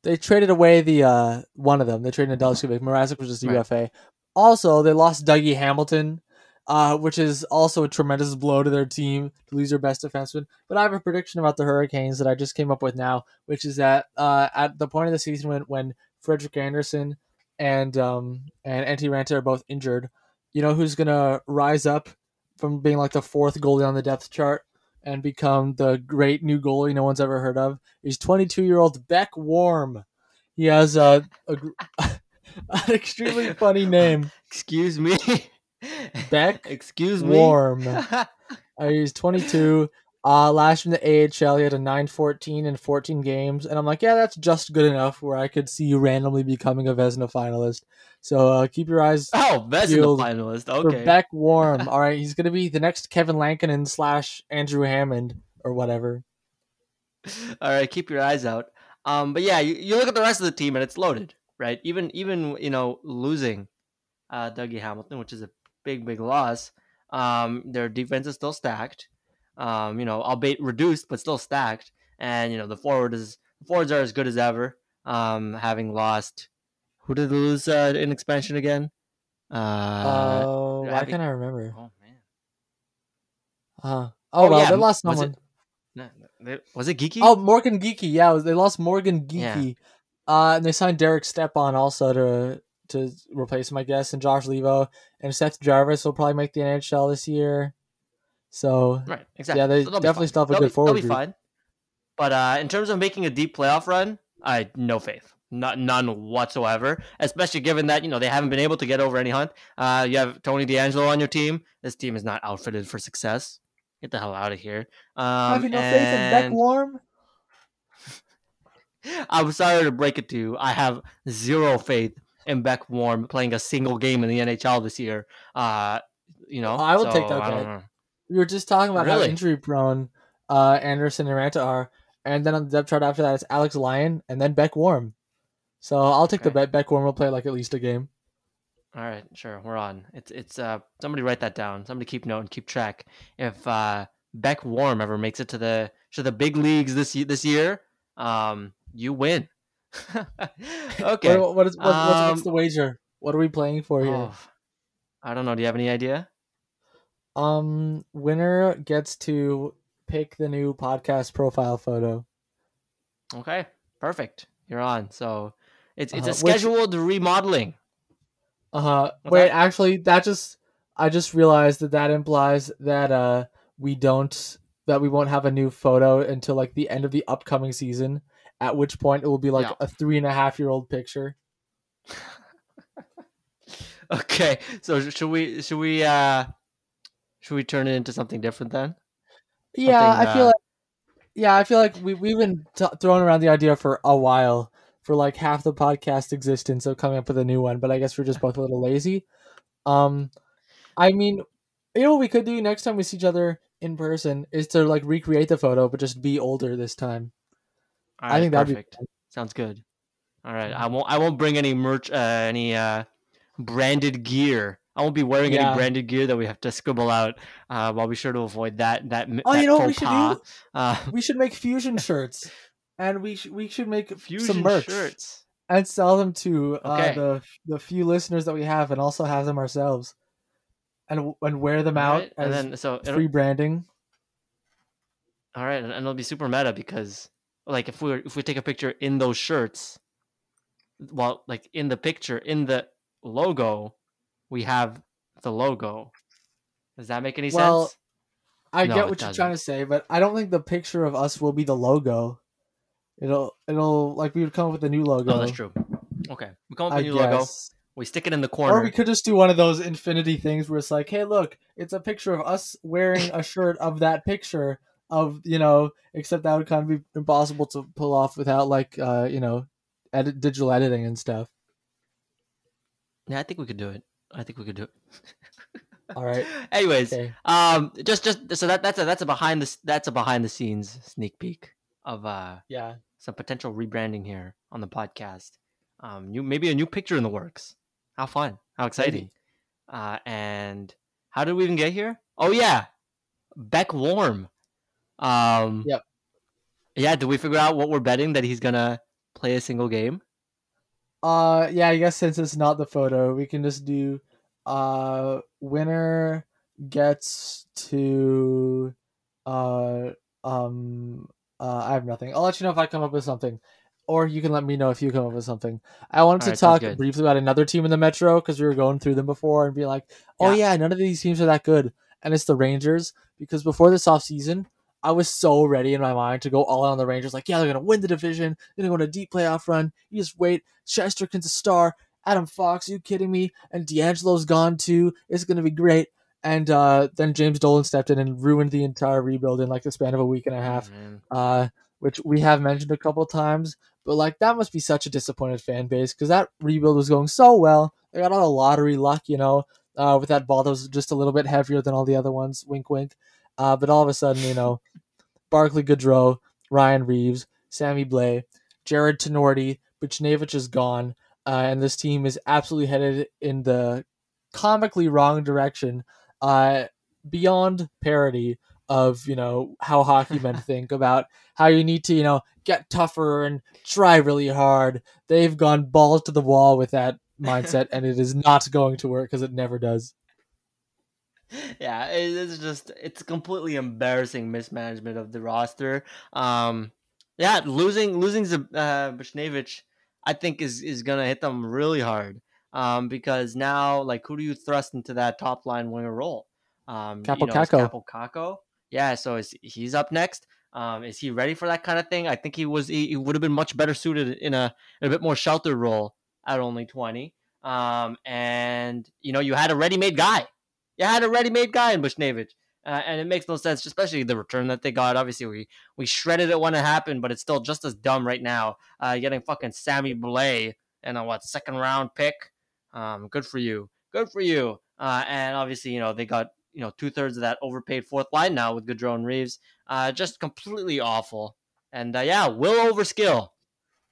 They traded away the uh one of them. They traded Nedeljkovic. Mrazek was just a Right. UFA. Also, they lost Dougie Hamilton, uh, which is also a tremendous blow to their team to lose their best defenseman. But I have a prediction about the Hurricanes that I just came up with now, which is that uh, at the point of the season when when Frederick Andersen and um and Antti Raanta are both injured, you know who's gonna rise up from being like the fourth goalie on the depth chart and become the great new goalie no one's ever heard of? He's 22 year old Beck Warm. He has a, a (laughs) an extremely funny (laughs) name, Excuse me. (laughs) Beck (laughs) Excuse me. Warm. (laughs) Uh, he's 22. Uh, last year in the AHL, he had a 9-14 in 14 games, and I'm like, yeah, that's just good enough where I could see you randomly becoming a Vezina finalist. So uh, keep your eyes oh, Vezina finalist. for Beck Warm. (laughs) All right, he's gonna be the next Kevin Lankinen slash Andrew Hammond or whatever. All right, keep your eyes out. Um, but yeah, you, you look at the rest of the team and it's loaded, right? Even even you know losing uh, Dougie Hamilton, which is a big big loss. Um, their defense is still stacked. Um, you know, albeit reduced, but still stacked. And you know the forward is the forwards are as good as ever. Um, having lost, who did they lose uh, in expansion again? Uh, Oh, why having- can't I remember? oh man, Uh, oh, Oh, well, yeah, they lost was it- someone. No, they- was it Geekie? Oh, Morgan Geekie. Yeah, was- they lost Morgan Yeah. Geekie. Uh, and they signed Derek Stepan also to to replace him, I guess, and Josh Leivo and Seth Jarvis will probably make the NHL this year. So Right, exactly. Yeah, they they'll definitely still have a They'll good be- forward They'll be group. fine. But uh, in terms of making a deep playoff run, I no faith, not none whatsoever. Especially given that you know they haven't been able to get over any hunt. Uh, you have Tony DeAngelo on your team. This team is not outfitted for success. Get the hell out of here. Um, have you no faith in Beck Warm? (laughs) I'm sorry to break it to you. I have zero faith in Beck Warm playing a single game in the NHL this year. Uh, you know, I will take that I don't bet. know. We were just talking about how injury prone uh, Andersen and Raanta are, and then on the depth chart after that it's Alex Lyon and then Beck Warm. So I'll take the bet. Beck Warm will play like at least a game. All right, sure, we're on. It's it's uh somebody write that down. Somebody keep note and keep track. If uh Beck Warm ever makes it to the to the big leagues this this year, um, you win. (laughs) okay. What, what is what, what's, what's Um, the wager? What are we playing for here? Oh, I don't know. Do you have any idea? Um, winner gets to pick the new podcast profile photo. Okay, perfect. You're on. So it's it's Uh, a which- scheduled remodeling. Uh huh. What's Wait, actually, that just I just realized that that implies that uh we don't that we won't have a new photo until like the end of the upcoming season. At which point it will be like Yeah. a three and a half year old picture. (laughs) Okay, so should we should we uh should we turn it into something different then? Yeah, Something, I feel uh, like yeah, I feel like we we've been t- throwing around the idea for a while for like half the podcast existence of coming up with a new one, but I guess we're just both a little lazy. Um, I mean, you know what we could do next time we see each other in person is to like recreate the photo, but just be older this time. All I think that'd be perfect. Sounds good. All right. I won't I won't bring any merch uh, any uh branded gear. I won't be wearing Yeah. any branded gear that we have to scribble out. Uh, I'll be sure to avoid that that. Oh, that you know what we should pas. do? Uh, We should make fusion (laughs) shirts, and we sh- we should make fusion some merch shirts. and sell them to uh, Okay. the the few listeners that we have, and also have them ourselves, and and wear them out and as then so free branding. All right, and it'll be super meta because like if we were, if we take a picture in those shirts, well, like in the picture in the logo, we have the logo. Does that make any Well, sense? I No, get what you're trying to say, but I don't think the picture of us will be the logo. It'll it'll like we would come up with a new logo. Oh, that's true. Okay, we come up with a new logo. We stick it in the corner. Or we could just do one of those infinity things where it's like, hey, look, it's a picture of us wearing a shirt of that picture of you know, except that would kind of be impossible to pull off without like uh, you know, edit digital editing and stuff. Yeah, I think we could do it. I think we could do it. (laughs) All right. (laughs) Anyways, Okay. um, just just so that that's a that's a behind the that's a behind the scenes sneak peek of uh Yeah. some potential rebranding here on the podcast. Um, new maybe a new picture in the works. How fun! How exciting! Uh, and how did we even get here? Oh yeah, Beck Warm. Um, Yep. Yeah, did we figure out what we're betting that he's gonna play a single game? Uh yeah, I guess since it's not the photo, we can just do uh winner gets to uh um uh I have nothing. I'll let you know if I come up with something. Or you can let me know if you come up with something. I wanted to talk briefly about another team in the Metro because we were going through them before and be like, oh Yeah. yeah, none of these teams are that good. And it's the Rangers because before this offseason, I was so ready in my mind to go all out on the Rangers. Like, yeah, they're going to win the division. They're going to go on a deep playoff run. You just wait. Shesterkin's a star. Adam Fox, you kidding me? And DeAngelo's gone too. It's going to be great. And uh, then James Dolan stepped in and ruined the entire rebuild in like the span of a week and a half, Oh, uh, which we have mentioned a couple times. But like that must be such a disappointed fan base because that rebuild was going so well. They got all the lottery luck, you know, uh, with that ball that was just a little bit heavier than all the other ones. Wink, wink. Uh, but all of a sudden, you know, Barclay Goodrow, Ryan Reaves, Sammy Blais, Jarred Tinordi, Buchnevich is gone, uh, and this team is absolutely headed in the comically wrong direction, uh, beyond parody of you know how hockey men (laughs) think about how you need to you know get tougher and try really hard. They've gone balls to the wall with that mindset, and it is not going to work because it never does. Yeah, it's just it's completely embarrassing mismanagement of the roster. Um, yeah, losing losing Z- uh, Buchnevich, I think is is gonna hit them really hard. Um, because now like who do you thrust into that top line winger role? Um, Kaapo Kakko. Yeah, so is he's up next. Um, is he ready for that kind of thing? I think he was. He, he would have been much better suited in a in a bit more sheltered role at only twenty. Um, and you know you had a ready-made guy. You had a ready-made guy in Buchnevich. Uh, and it makes no sense, especially the return that they got. Obviously, we we shredded it when it happened, but it's still just as dumb right now. Uh, getting fucking Sammy Blais and a what second round pick. Um, good for you, good for you. Uh, and obviously, you know they got you know two thirds of that overpaid fourth line now with Goodrow and Reaves. Uh, just completely awful. And uh, yeah, will over skill.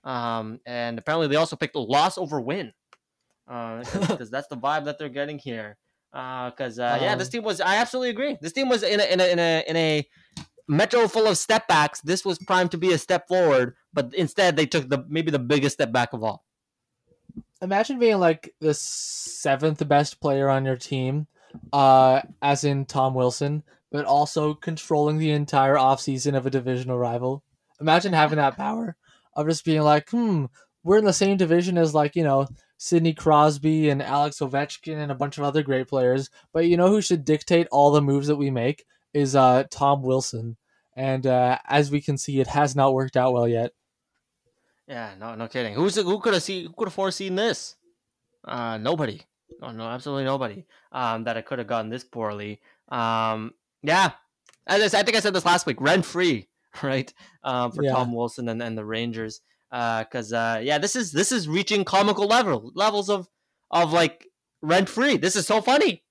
Um, and apparently they also picked a loss over win, because (laughs) that's the vibe that they're getting here. Because uh, yeah, this Um, team was. I absolutely agree. This team was in a in a in a, in a metro full of step backs. This was primed to be a step forward, but instead they took the maybe the biggest step back of all. Imagine being like the seventh best player on your team, uh, as in Tom Wilson, but also controlling the entire offseason of a divisional rival. Imagine having that power of just being like, hmm, we're in the same division as like, you know, Sidney Crosby and Alex Ovechkin and a bunch of other great players. But you know who should dictate all the moves that we make is uh Tom Wilson. And uh, as we can see, it has not worked out well yet. Yeah, no, no kidding. Who's who could have seen? Who could have foreseen this? Uh, nobody. No, no, absolutely nobody. Um, that it could have gone this poorly. Um, yeah, as I, said- I think I said this last week. Rent free, (laughs) right? Um, for Yeah. Tom Wilson and, and the Rangers. Uh, cause uh, yeah, this is this is reaching comical level levels of of like rent free. This is so funny.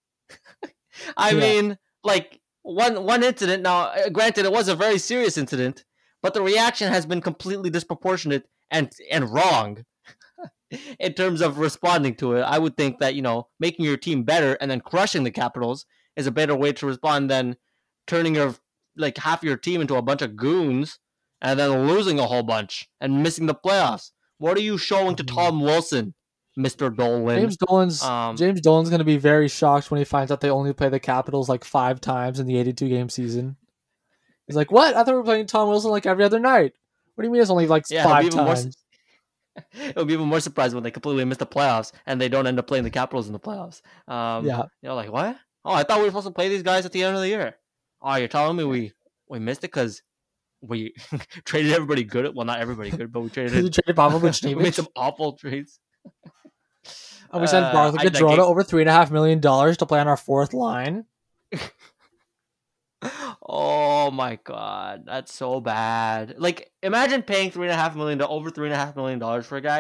(laughs) I Yeah. mean, like one one incident. Now, uh, granted, it was a very serious incident, but the reaction has been completely disproportionate and and wrong (laughs) in terms of responding to it. I would think that you know making your team better and then crushing the Capitals is a better way to respond than turning your like half your team into a bunch of goons and then losing a whole bunch and missing the playoffs. What are you showing to Mhm. Tom Wilson, Mister Dolan? James Dolan's Um, James Dolan's going to be very shocked when he finds out they only play the Capitals like five times in the 82 game season. He's like, "What? I thought we were playing Tom Wilson like every other night. What do you mean it's only like Yeah, five even more times?" (laughs) It'll be even more surprised when they completely miss the playoffs and they don't end up playing the Capitals in the playoffs. Um, yeah, You know, like what? Oh, I thought we were supposed to play these guys at the end of the year. Oh, you're telling me we we missed it because we (laughs) traded everybody good. Well, not everybody good, but we (laughs) traded. he traded Pavlovich (laughs) we made some awful trades. and we sent Uh, Barclay I- Gaudreau over three and a half million dollars to play on our fourth line. Oh my god, that's so bad. Like, imagine paying three and a half million to over three and a half million dollars for a guy,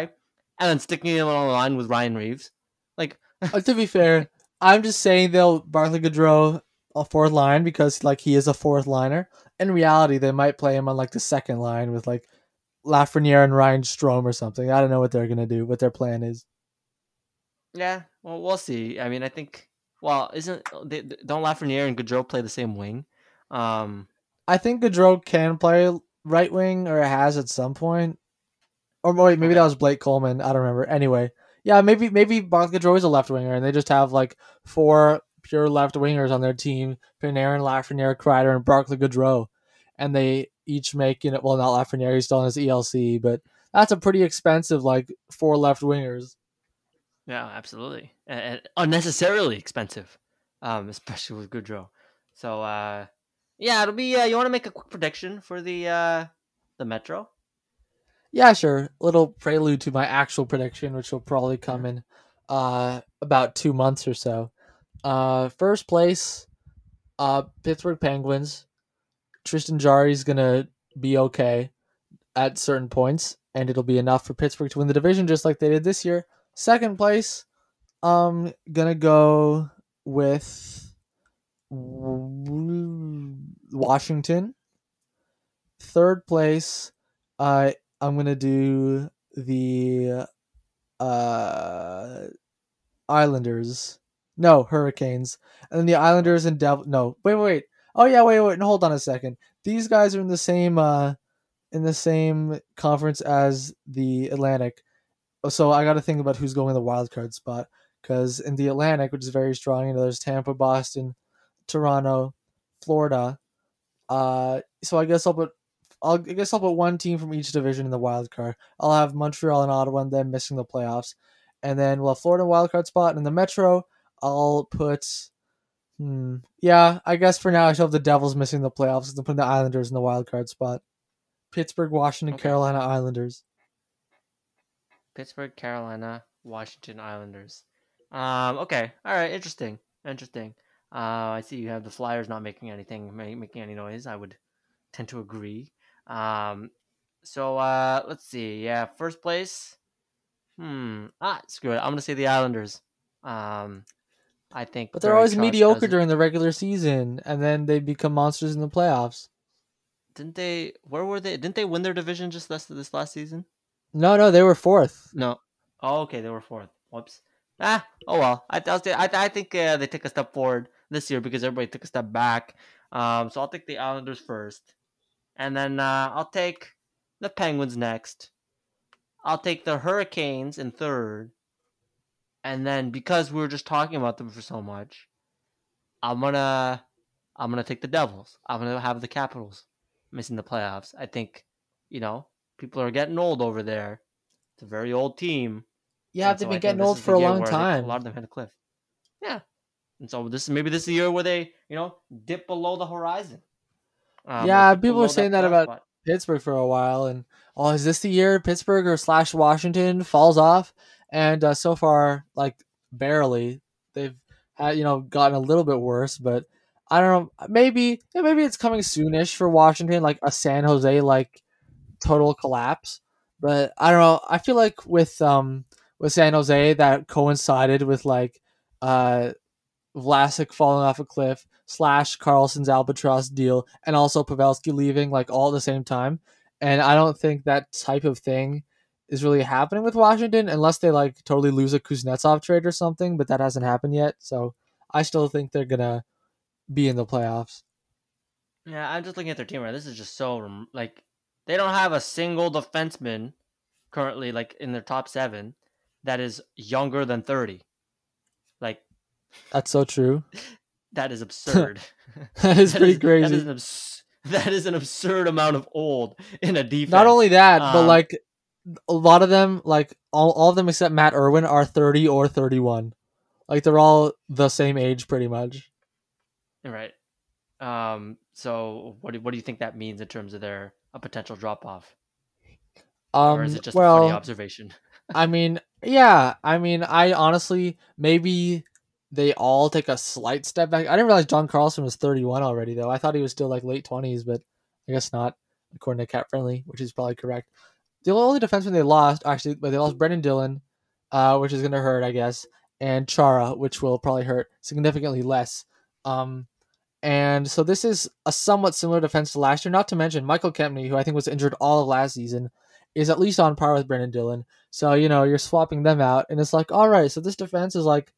and then sticking him on the line with Ryan Reaves. Like, Uh, to be fair, I'm just saying they'll Barclay Goodrow a fourth line because like he is a fourth liner. In reality, they might play him on like the second line with like Lafreniere and Ryan Strome or something. I don't know what they're gonna do. What their plan is. yeah, well, we'll see. I mean, I think. Well, isn't they, don't Lafreniere and Goodrow play the same wing? Um, I think Goodrow can play right wing or has at some point. Or wait, maybe Okay. that was Blake Coleman. I don't remember. Anyway, yeah, maybe maybe Barclay Goodrow is a left winger, and they just have like four pure left wingers on their team: Panarin, Lafreniere, Kreider, and Barclay Goodrow, and they each make you know well not Lafreniere, he's still on his ELC, but that's a pretty expensive like four left wingers. Yeah, absolutely. And, unnecessarily expensive, um, especially with Goodrow. So, uh, yeah, it'll be. Uh, you want to make a quick prediction for the uh, the Metro? Yeah, sure. Little prelude to my actual prediction, which will probably come in uh, about two months or so. Uh, first place, uh, Pittsburgh Penguins. Tristan Jarry's gonna be okay at certain points, and it'll be enough for Pittsburgh to win the division, just like they did this year. Second place, um, gonna go with Washington. Third place, uh, I'm gonna do the uh Islanders. No, Hurricanes. And then the Islanders and Devil no, wait, wait, wait. Oh yeah, wait, wait, and hold on a second. These guys are in the same uh in the same conference as the Atlantic. So I gotta think about who's going in the wild card spot. Because in the Atlantic, which is very strong, you know, there's Tampa, Boston, Toronto, Florida. Uh so I guess I'll put I'll, I guess I'll put one team from each division in the wild card. I'll have Montreal and Ottawa and them missing the playoffs. And then we'll have Florida wild card spot. And in the Metro, I'll put. Hmm, yeah, I guess for now I still have the Devils missing the playoffs and putting the Islanders in the wild card spot. Pittsburgh, Washington, Okay. Carolina Islanders. Pittsburgh, Carolina, Washington Islanders. Um, okay, all right, interesting, interesting. Uh, I see you have the Flyers not making anything, making any noise. I would tend to agree. Um, so uh, let's see. Yeah, first place. Hmm. Ah, screw it. I'm gonna say the Islanders. Um, I think, But they're always mediocre during the regular season, and then they become monsters in the playoffs. Didn't they? Where were they? Didn't they win their division just this this last season? No, no, they were fourth. No. Oh, okay, they were fourth. Whoops. Ah, oh well. I I'll say- I, I think uh, they took a step forward this year because everybody took a step back. Um, so I'll take the Islanders first, and then uh, I'll take the Penguins next. I'll take the Hurricanes in third, and then because we were just talking about them for so much, I'm gonna I'm gonna take the Devils. I'm gonna have the Capitals missing the playoffs. I think, you know, people are getting old over there. It's a very old team. Yeah, And they've so been getting old for a long where they- time. a lot of them hit a cliff. Yeah, and so this maybe this is the year where they you know dip below the horizon. Um, Yeah, people were saying that playoff about- spot. Pittsburgh for a while, and oh, is this the year Pittsburgh or slash Washington falls off? And uh, so far, like barely, they've had you know gotten a little bit worse, but I don't know. Maybe yeah, maybe it's coming soonish for Washington, like a San Jose like total collapse. But I don't know. I feel like with um with San Jose that coincided with like uh Vlasic falling off a cliff slash Karlsson's albatross deal and also Pavelski leaving like all at the same time. And I don't think that type of thing is really happening with Washington unless they like totally lose a Kuznetsov trade or something, but that hasn't happened yet. So I still think they're gonna be in the playoffs. Yeah, I'm just looking at their team right. This is just so like they don't have a single defenseman currently like in their top seven that is younger than thirty. Like That's so true. (laughs) that is (laughs) absurd. (laughs) that is That pretty is- crazy. That is, an abs- that is an absurd amount of old in a defense. Not only that, but Um, like a lot of them, like all, all of them except Matt Irwin, are 30 or 31. Like they're all the same age pretty much. right. Um. So, what do, what do you think that means in terms of their a potential drop off, Um, or is it just well, a funny observation? (laughs) I mean, yeah. I mean, I honestly maybe they all take a slight step back. I didn't realize John Carlson was 31 already, though. I thought he was still like late 20s, but I guess not, according to Cap Friendly, which is probably correct. The only defenseman they lost, actually, but they lost Brendan Dillon, uh, which is going to hurt, I guess, and Chara, which will probably hurt significantly less. Um, and so this is a somewhat similar defense to last year. Not to mention Michael Kempny, who I think was injured all of last season, is at least on par with Brendan Dillon. So, you know, you're swapping them out, and it's like, all right, so this defense is like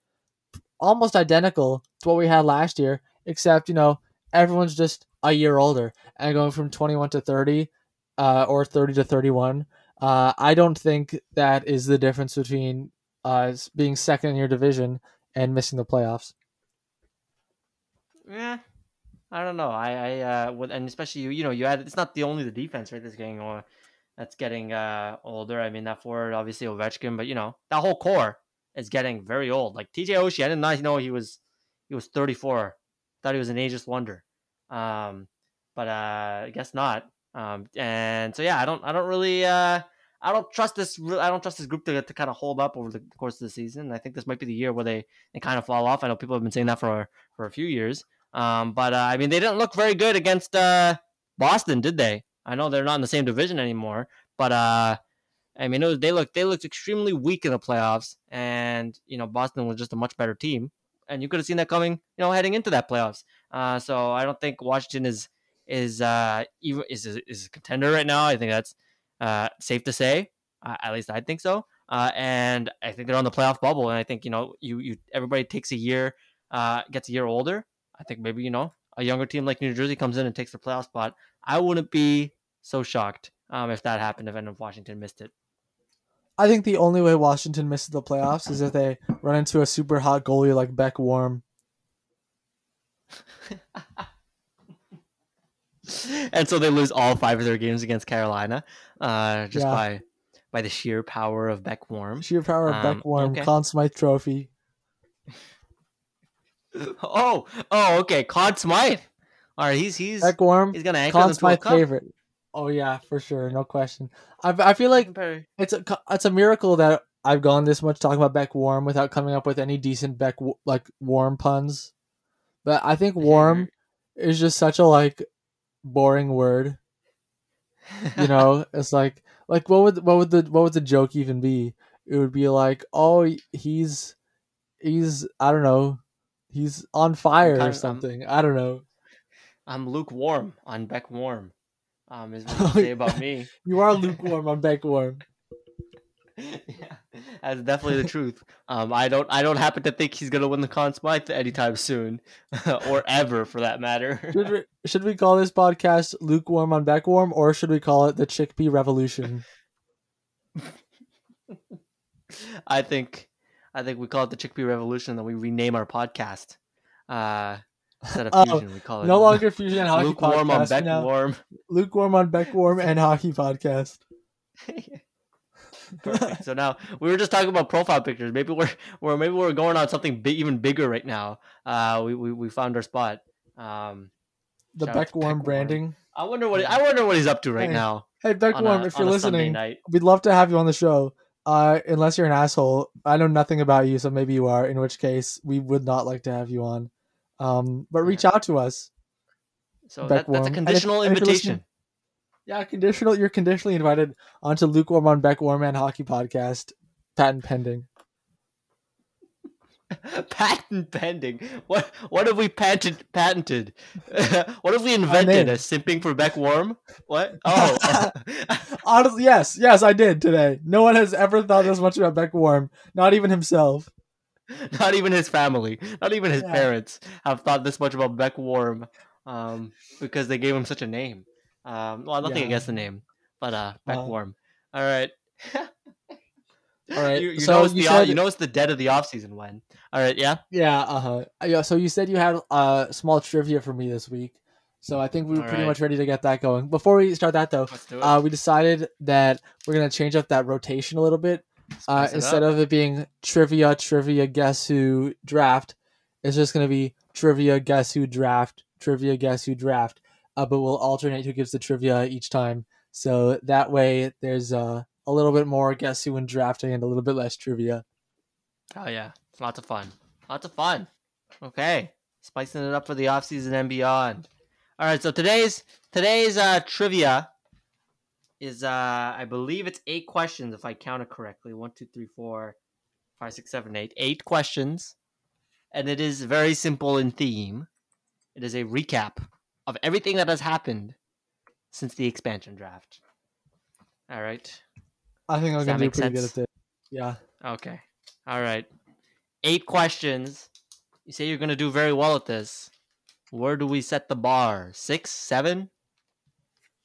almost identical to what we had last year, except, you know, everyone's just a year older and going from 21 to 30 uh, or 30 to 31. Uh, I don't think that is the difference between uh, being second in your division and missing the playoffs. Yeah, I don't know. I, I, uh, and especially you, you know, you had it's not the only the defense right that's getting uh, that's getting uh older. I mean, that forward obviously Ovechkin, but you know that whole core is getting very old. Like TJ Oshie, I did not know he was he was 34. Thought he was an ageless wonder. Um, but uh, I guess not. Um, and so yeah, I don't I don't really uh I don't trust this I don't trust this group to to kind of hold up over the course of the season. I think this might be the year where they they kind of fall off. I know people have been saying that for for a few years. Um, but uh, I mean, they didn't look very good against uh, Boston, did they? I know they're not in the same division anymore, but uh, I mean, was, they looked they looked extremely weak in the playoffs, and you know, Boston was just a much better team, and you could have seen that coming, you know, heading into that playoffs. Uh, so I don't think Washington is is uh even is a, is a contender right now. I think that's uh safe to say. Uh, at least I think so. Uh, and I think they're on the playoff bubble, and I think you know, you you everybody takes a year, uh, gets a year older. I think maybe you know a younger team like New Jersey comes in and takes the playoff spot. I wouldn't be so shocked um, if that happened if if Washington missed it. I think the only way Washington misses the playoffs is if they run into a super hot goalie like Beck Warm. (laughs) (laughs) and so they lose all five of their games against Carolina, uh, just Yeah. by by the sheer power of Beck Warm. Sheer power of Um, Beck Warm, okay. Conn Smythe Trophy. (laughs) Oh, oh, okay, Conn Smythe. All right, he's he's Beck Warm, he's gonna anchor Conn them to a Smythe cup. favorite. Oh yeah, for sure, no question. I I feel like it's a it's a miracle that I've gone this much talking about Beck Warm without coming up with any decent Beck like warm puns. But I think warm is just such a like boring word. (laughs) You know, it's like like what would what would the what would the joke even be? It would be like, oh, he's he's I don't know, he's on fire or of- I'm- something. I don't know. I'm lukewarm on Beck Warm. Um, is what (laughs) you say about me. You are lukewarm on Beck Warm. Yeah, that's definitely the truth. Um, I don't, I don't happen to think he's gonna win the Conn Smythe anytime soon, (laughs) or ever for that matter. Should we, should we call this podcast lukewarm on Beckwarm, or should we call it the Chickpea Revolution? (laughs) I think, I think we call it the Chickpea Revolution, and then we rename our podcast. Uh, instead of (laughs) Oh, fusion, we call it No longer Fusion and Hockey lukewarm on podcast. now Beckwarm. lukewarm on Beckwarm and Hockey podcast. Perfect. So now we were just talking about profile pictures. Maybe we're, we're maybe we're going on something big, even bigger right now. Uh, we, we, we found our spot. Um, the Shout out to Beckwarm Beckwarm. branding. I wonder what I wonder what he's up to right Hey, now. Hey on Beckwarm, if you're listening, we'd love to have you on the show. Uh, unless you're an asshole, I know nothing about you, so maybe you are. In which case, we would not like to have you on. Um, but reach out to us. So that, that's a conditional if invitation. Yeah, conditional. You're conditionally invited onto Lukewarm on Beckwarm and Hockey podcast. Patent pending. (laughs) Patent pending. What what have we patented? Patented. (laughs) what have we invented? A simping for Beck Worm? What? (laughs) Oh, Honestly, yes, yes, I did today. No one has ever thought this much about Beckwarm, not even himself. not even his family, not even his Yeah. parents have thought this much about Beck Worm, um, because they gave him such a name. Um, well, nothing Yeah. against the name, but uh, Beck Uh-huh. All right. (laughs) All right, You, you so know it's you the said- you know it's the dead of the off season when. All right, yeah. Yeah, uh huh. Yeah, so you said you had uh small trivia for me this week, so I think we were All pretty right. much ready to get that going. Before we start that though, Let's do it. uh, we decided that we're gonna change up that rotation a little bit. Uh, Spice it instead up. of it being trivia, trivia, guess who draft, it's just gonna be trivia, guess who draft, trivia, guess who draft. Uh, but we'll alternate who gives the trivia each time, so that way there's uh, a little bit more guess who in drafting and a little bit less trivia. Oh yeah, lots of fun. Lots of fun. Okay, spicing it up for the off season and beyond. All right, so today's today's uh, trivia is uh, I believe it's eight questions if I count it correctly. One, two, three, four, five, six, seven, eight. Eight questions, and it is very simple in theme. It is a recap of everything that has happened since the expansion draft. All right. I think I'm Does gonna do pretty good at this. Yeah. Okay. All right. Eight questions. You say you're going to do very well at this. Where do we set the bar? Six? Seven?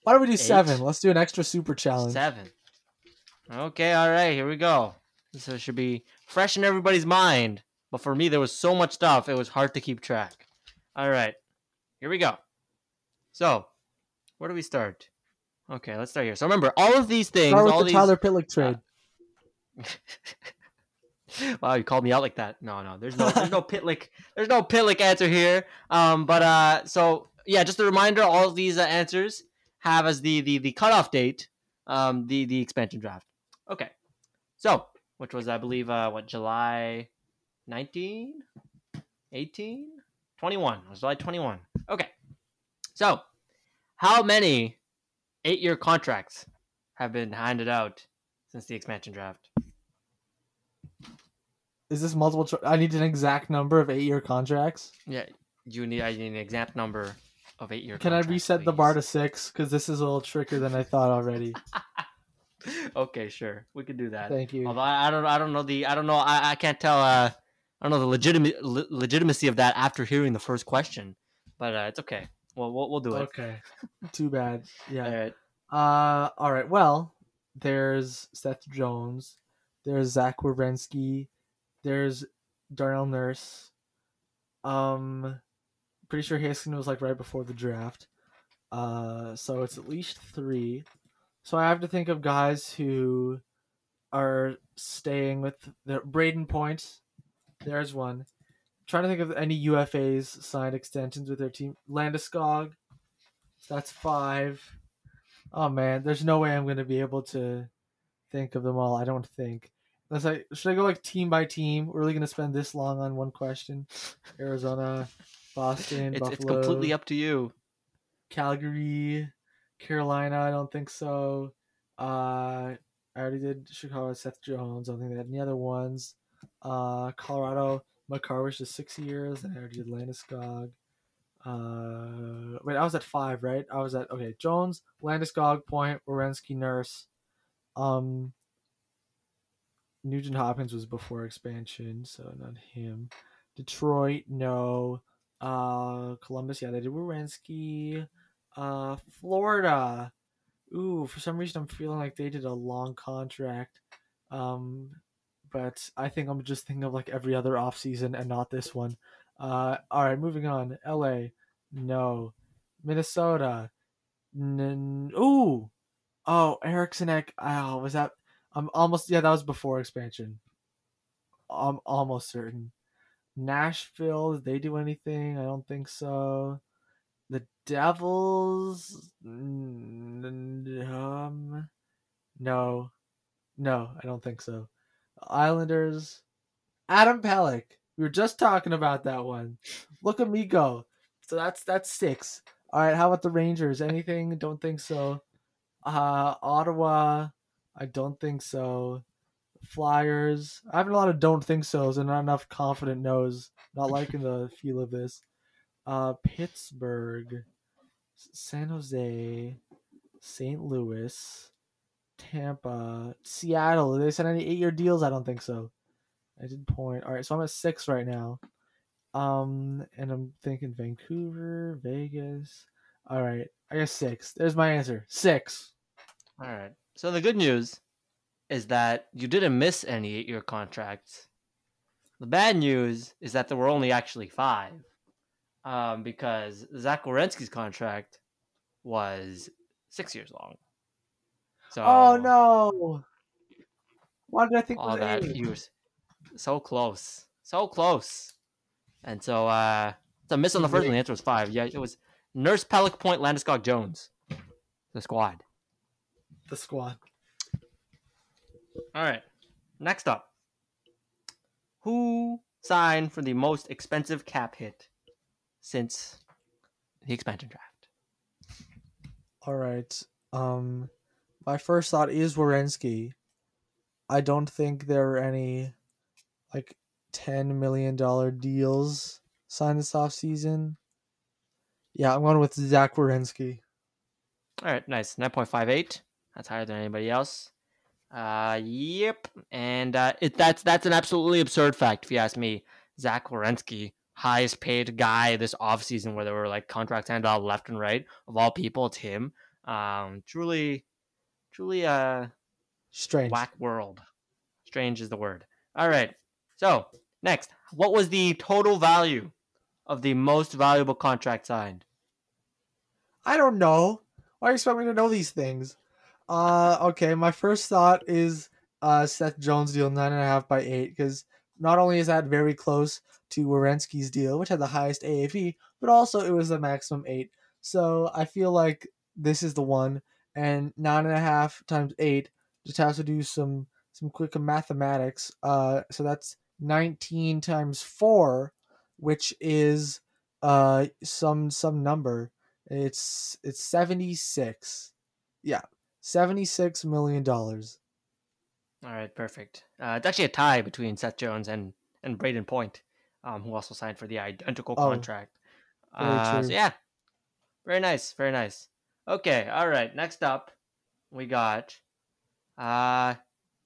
Why don't we do Eight. seven? Let's do an extra super challenge. Seven. Okay. All right. Here we go. So it should be fresh in everybody's mind. But for me, there was so much stuff, it was hard to keep track. All right. Here we go. So, where do we start? Okay, let's start here. So remember, all of these things, Start with all the these. Tyler Pitlick trade. (laughs) wow, you called me out like that. No, no, there's no, there's no Pitlick, there's no Pitlick answer here. Um, but uh, so yeah, just a reminder, all of these uh, answers have as the the the cutoff date, um, the the expansion draft. Okay, so which was I believe uh what July 19, 18, 21. It was July 21. Okay, so how many eight year contracts have been handed out since the expansion draft? Is this multiple? I need an exact number of eight-year contracts. Yeah, you need I need an exact number of eight year. Can I reset the bar to six? Because this is a little trickier than I thought already. (laughs) okay, sure, we could do that. Thank you. Although I, I don't I don't know the I don't know I, I can't tell uh I don't know the legitimate le- legitimacy of that after hearing the first question, but uh, it's okay. Well, we'll we'll do it. Okay. Too bad. Yeah. right. Uh. All right. Well, there's Seth Jones. There's Zach Werenski. There's Darnell Nurse. Um, pretty sure Haskin was like right before the draft. Uh, so it's at least three. So I have to think of guys who are staying with the Brayden Point. There's one. Trying to think of any UFAs signed extensions with their team. Landeskog. That's five. Oh man, there's no way I'm gonna be able to think of them all. I don't think. Unless I should I go like team by team? We're really gonna spend this long on one question. (laughs) Arizona, Boston, It's, Buffalo, it's completely up to you. Calgary, Carolina. I don't think so. Uh, I already did Chicago. Seth Jones. I don't think they had any other ones. Uh, Colorado. McCarwish is six years. And I already did Landeskog. Uh, wait, I was at five, right? I was at okay. Jones, Landeskog, Point, Werenski, Nurse. Um, Nugent Hopkins was before expansion, so not him. Detroit, no. Uh, Columbus, yeah, they did Werenski. Uh, Florida, ooh, for some reason I'm feeling like they did a long contract. Um, but I think I'm just thinking of like every other offseason and not this one. Uh, all right, moving on. LA, no. Minnesota, n- ooh, oh, Eriksson Ek. Oh, was that? I'm almost yeah, that was before expansion. I'm almost certain. Nashville, did they do anything? I don't think so. The Devils, um, no, no, I don't think so. Islanders, Adam Pelech. We were just talking about that one. Look at me go. So that's that's six. All right. How about the Rangers? Anything? Don't think so. Uh, Ottawa. I don't think so. Flyers. I have a lot of don't think so's and not enough confident no's. Not liking the (laughs) feel of this. Uh, Pittsburgh, San Jose, St. Louis, Tampa, Seattle. Did they sign any eight-year deals? I don't think so. I did point. All right, so I'm at six right now. Um, and I'm thinking Vancouver, Vegas. All right, I guess six. There's my answer. Six. All right. So the good news is that you didn't miss any eight-year contracts. The bad news is that there were only actually five, um, because Zach Werenski's contract was six years long. So Oh no! Why did I think all was that eight? he was so close, so close, and so uh, it's a miss on the first one. The answer was five. Yeah, it was Nurse Pelech Point Landeskog Jones, the squad. The squad. All right. Next up. Who signed for the most expensive cap hit since the expansion draft? All right. Um, my first thought is Werenski. I don't think there are any like ten million dollar deals signed this off season. Yeah, I'm going with Zach Werenski. All right, nice. 9.58. That's higher than anybody else. Uh, yep. And uh, it, that's that's an absolutely absurd fact, if you ask me. Zach Werenski, highest paid guy this offseason, where there were like contracts handed out left and right. Of all people, it's him. Um, truly, truly a Strange. whack world. Strange is the word. All right. So next, what was the total value of the most valuable contract signed? I don't know. Why do you expect me to know these things? Uh, okay. My first thought is uh Seth Jones deal nine and a half by eight because not only is that very close to Werenski's deal, which had the highest AAV, but also it was the maximum eight. So I feel like this is the one, and nine and a half times eight just has to do some some quick mathematics. Uh, so that's nineteen times four, which is uh some some number. It's it's seventy six. Yeah, seventy six million dollars. All right, perfect. Uh, it's actually a tie between Seth Jones and and Brayden Point, um, who also signed for the identical Oh, contract. Uh, so yeah, very nice, very nice. Okay, all right. Next up, we got uh,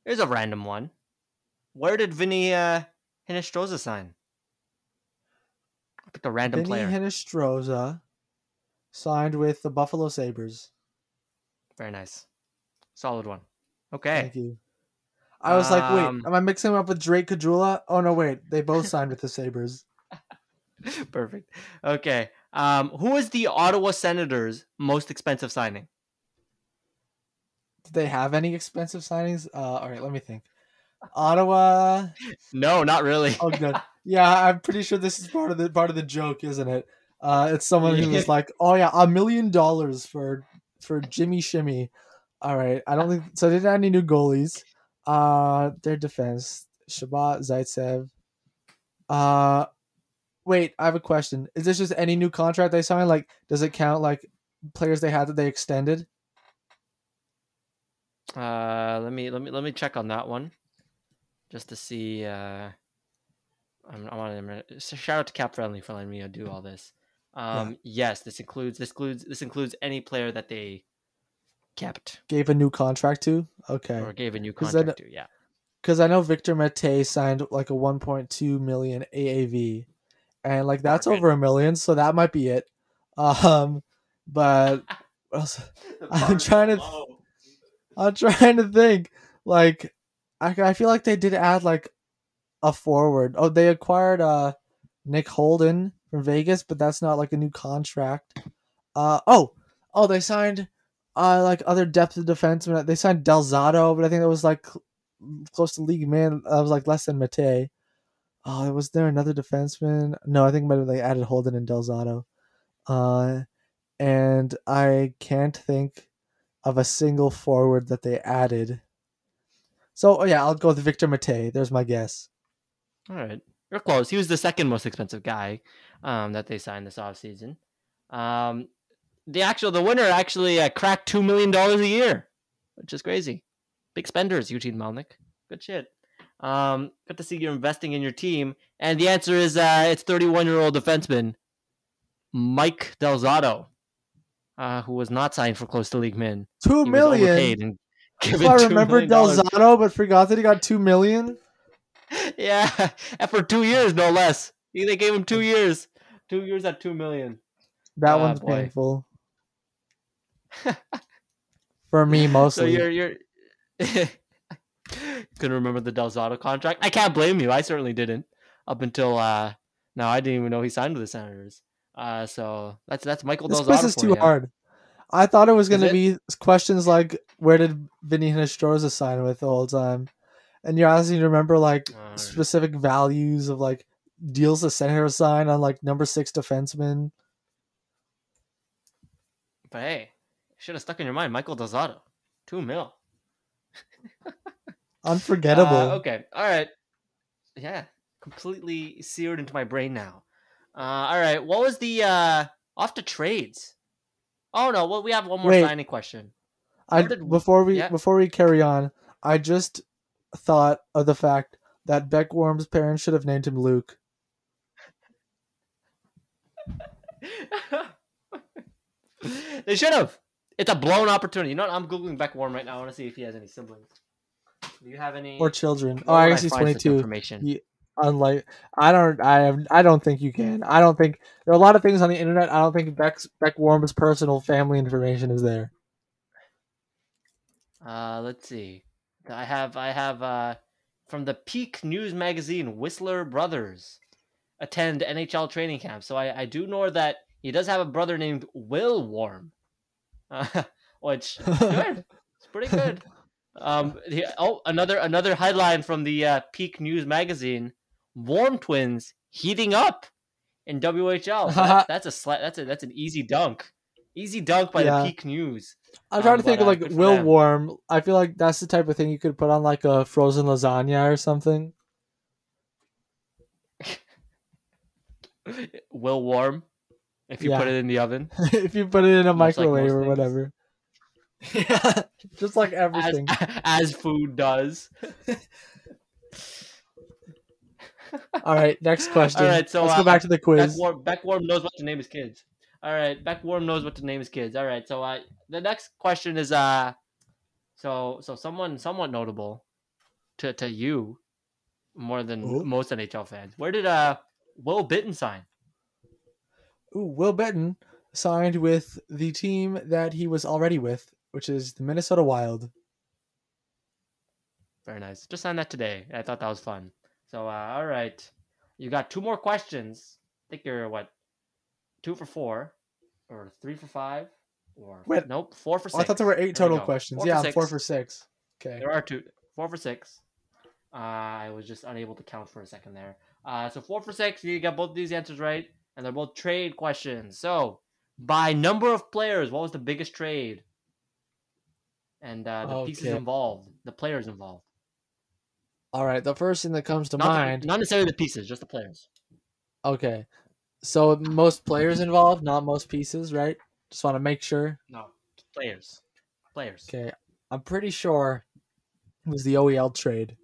here's a random one. Where did Vinny uh, Hinostroza sign? I picked a random Vinny player. Hinostroza signed with the Buffalo Sabres. Very nice, solid one. Okay, Thank you. I was like, wait, Um, am I mixing him up with Drake Caggiula? Oh no, wait, they both (laughs) signed with the Sabres. (laughs) perfect. Okay, um, who is the Ottawa Senators' most expensive signing? Did they have any expensive signings? Uh, all right, let me think. Ottawa. No, not really. Oh, good. Yeah, I'm pretty sure this is part of the part of the joke, isn't it? Uh, it's someone who was (laughs) like, "Oh yeah, a million dollars for for Jimmy Shimmy." All right, I don't think so. They didn't have any new goalies. Uh, their defense: Chabot, Zaitsev. Uh, wait, I have a question. Is this just any new contract they signed? Like, does it count like players they had that they extended? Uh, let me let me let me check on that one, just to see. Uh, I'm, I want to shout out to Cap Friendly for letting me do all this. Um, yes, this includes this includes this includes any player that they kept Gave a new contract to? Okay. or gave a new contract to. Yeah. because I know Victor Mete signed like a 1.2 million AAV, and like that's Market. over a million, so that might be it. Um, but (laughs) what else? (laughs) I'm trying to th- I'm trying to think. Like, I I feel like they did add like a forward. Oh, they acquired uh Nick Holden from Vegas, but that's not like a new contract. Uh oh oh they signed uh like other depth of defensemen. They signed Del Zotto, but I think that was like cl- close to league man. That was like less than Mete. Oh, was there another defenseman? No, I think maybe they added Holden and Del Zotto. Uh, and I can't think of a single forward that they added. So oh yeah, I'll go with Victor Mete. There's my guess. All right. You're close. He was the second most expensive guy um, that they signed this offseason. Um, the actual the winner actually uh, cracked two million dollars a year, which is crazy. Big spenders, Eugene Melnyk. Good shit. Um, good to see you're investing in your team. And the answer is uh, it's 31 year old defenseman Mike Del Zotto, uh, who was not signed for close to league min. Two He million. I $2 remember. Del Zotto, but forgot that he got two million. (laughs) Yeah, and for two years, no less. They gave him two years. Two years at two million. That Ah, one's boy. painful. (laughs) For me, mostly. So you're you're (laughs) couldn't remember the Del Zotto contract. I can't blame you. I certainly didn't up until uh no, I didn't even know he signed with the Senators. Uh, so that's that's Michael this Del Zotto quiz is too you. hard. I thought it was going to be questions like where did Vinny Hinostroza sign with the whole time, and you're asking to remember like Alright. specific values of like deals the Senator sign on like number six defenseman. But hey, should have stuck in your mind, Michael Del Zotto, two mil. (laughs) Unforgettable. Uh, okay. All right. Yeah. Completely seared into my brain now. Uh, all right. What was the uh off to trades? Oh no. Well, we have one more Wait. signing question. I did- before we yeah. before we carry on, I just thought of the fact that Beck Warm's parents should have named him Luke. (laughs) they should have. It's a blown opportunity. You know what? I'm googling Beck Warm right now. I want to see if he has any siblings. Do you have any? Or children. Oh, I guess he's 22. Information. He- Unlike, I don't, I have, I don't think you can. I don't think there are a lot of things on the internet. I don't think Beck's Beck Warm's personal family information is there. Uh, let's see. I have I have uh from the Pique News magazine, Whistler Brothers attend NHL training camp. So I, I do know that he does have a brother named Will Warm, uh, (laughs) which good. It's pretty good. (laughs) Um, oh, another another headline from the uh, Pique News magazine: Warm twins heating up in WHL. So (laughs) that's, a sla- that's a that's an easy dunk, easy dunk by Yeah. the Pique News. I'm trying Um, to think but, of uh, like Will. Warm. I feel like that's the type of thing you could put on like a frozen lasagna or something. (laughs) Will Warm, if you Yeah. put it in the oven. (laughs) if you put it in a Much like microwave most or things. whatever. Yeah, (laughs) just like everything. (laughs) as food does. (laughs) All right, next question. All right, so, let's uh, go back to the quiz. Beckwarm, Beckwarm knows what to name his kids. All right, Beckwarm knows what to name his kids. All right, so uh, the next question is uh, so so someone somewhat notable to to you more than Ooh. most NHL fans. Where did uh Will Bitten sign? Ooh, Will Bitten signed with the team that he was already with, which is the Minnesota Wild. Very nice. Just signed that today. I thought that was fun. So uh, all right, you got two more questions. I think you're what two for four, or three for five, or Wait. nope, four for Oh, six. I thought there were eight There total questions. Four yeah, four for six. Okay. There are two, four for six. Uh, I was just unable to count for a second there. Uh, so four for six. You got both these answers right, and they're both trade questions. So by number of players, what was the biggest trade? And uh, the pieces involved, the players involved. All right. The first thing that comes to Not, the- mind. not necessarily the pieces, just the players. Okay. So most players involved, not most pieces, right? Just want to make sure. No, players. Players. Okay. I'm pretty sure it was the OEL trade.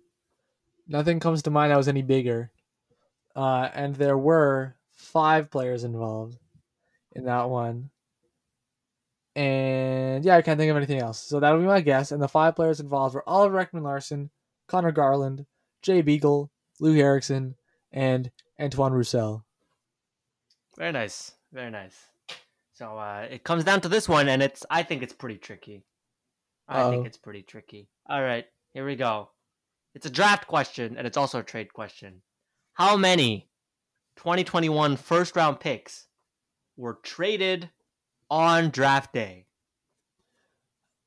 Nothing comes to mind that was any bigger. Uh, and there were five players involved in that one. And yeah, I can't think of anything else. So that'll be my guess. And the five players involved were Oliver Ekman Larsson, Conor Garland, Jay Beagle, Loui Eriksson, and Antoine Roussel. Very nice. Very nice. So uh, it comes down to this one, and it's I think it's pretty tricky. I Uh-oh. think it's pretty tricky. All right, here we go. It's a draft question, and it's also a trade question. How many 2021 first round picks were traded on draft day?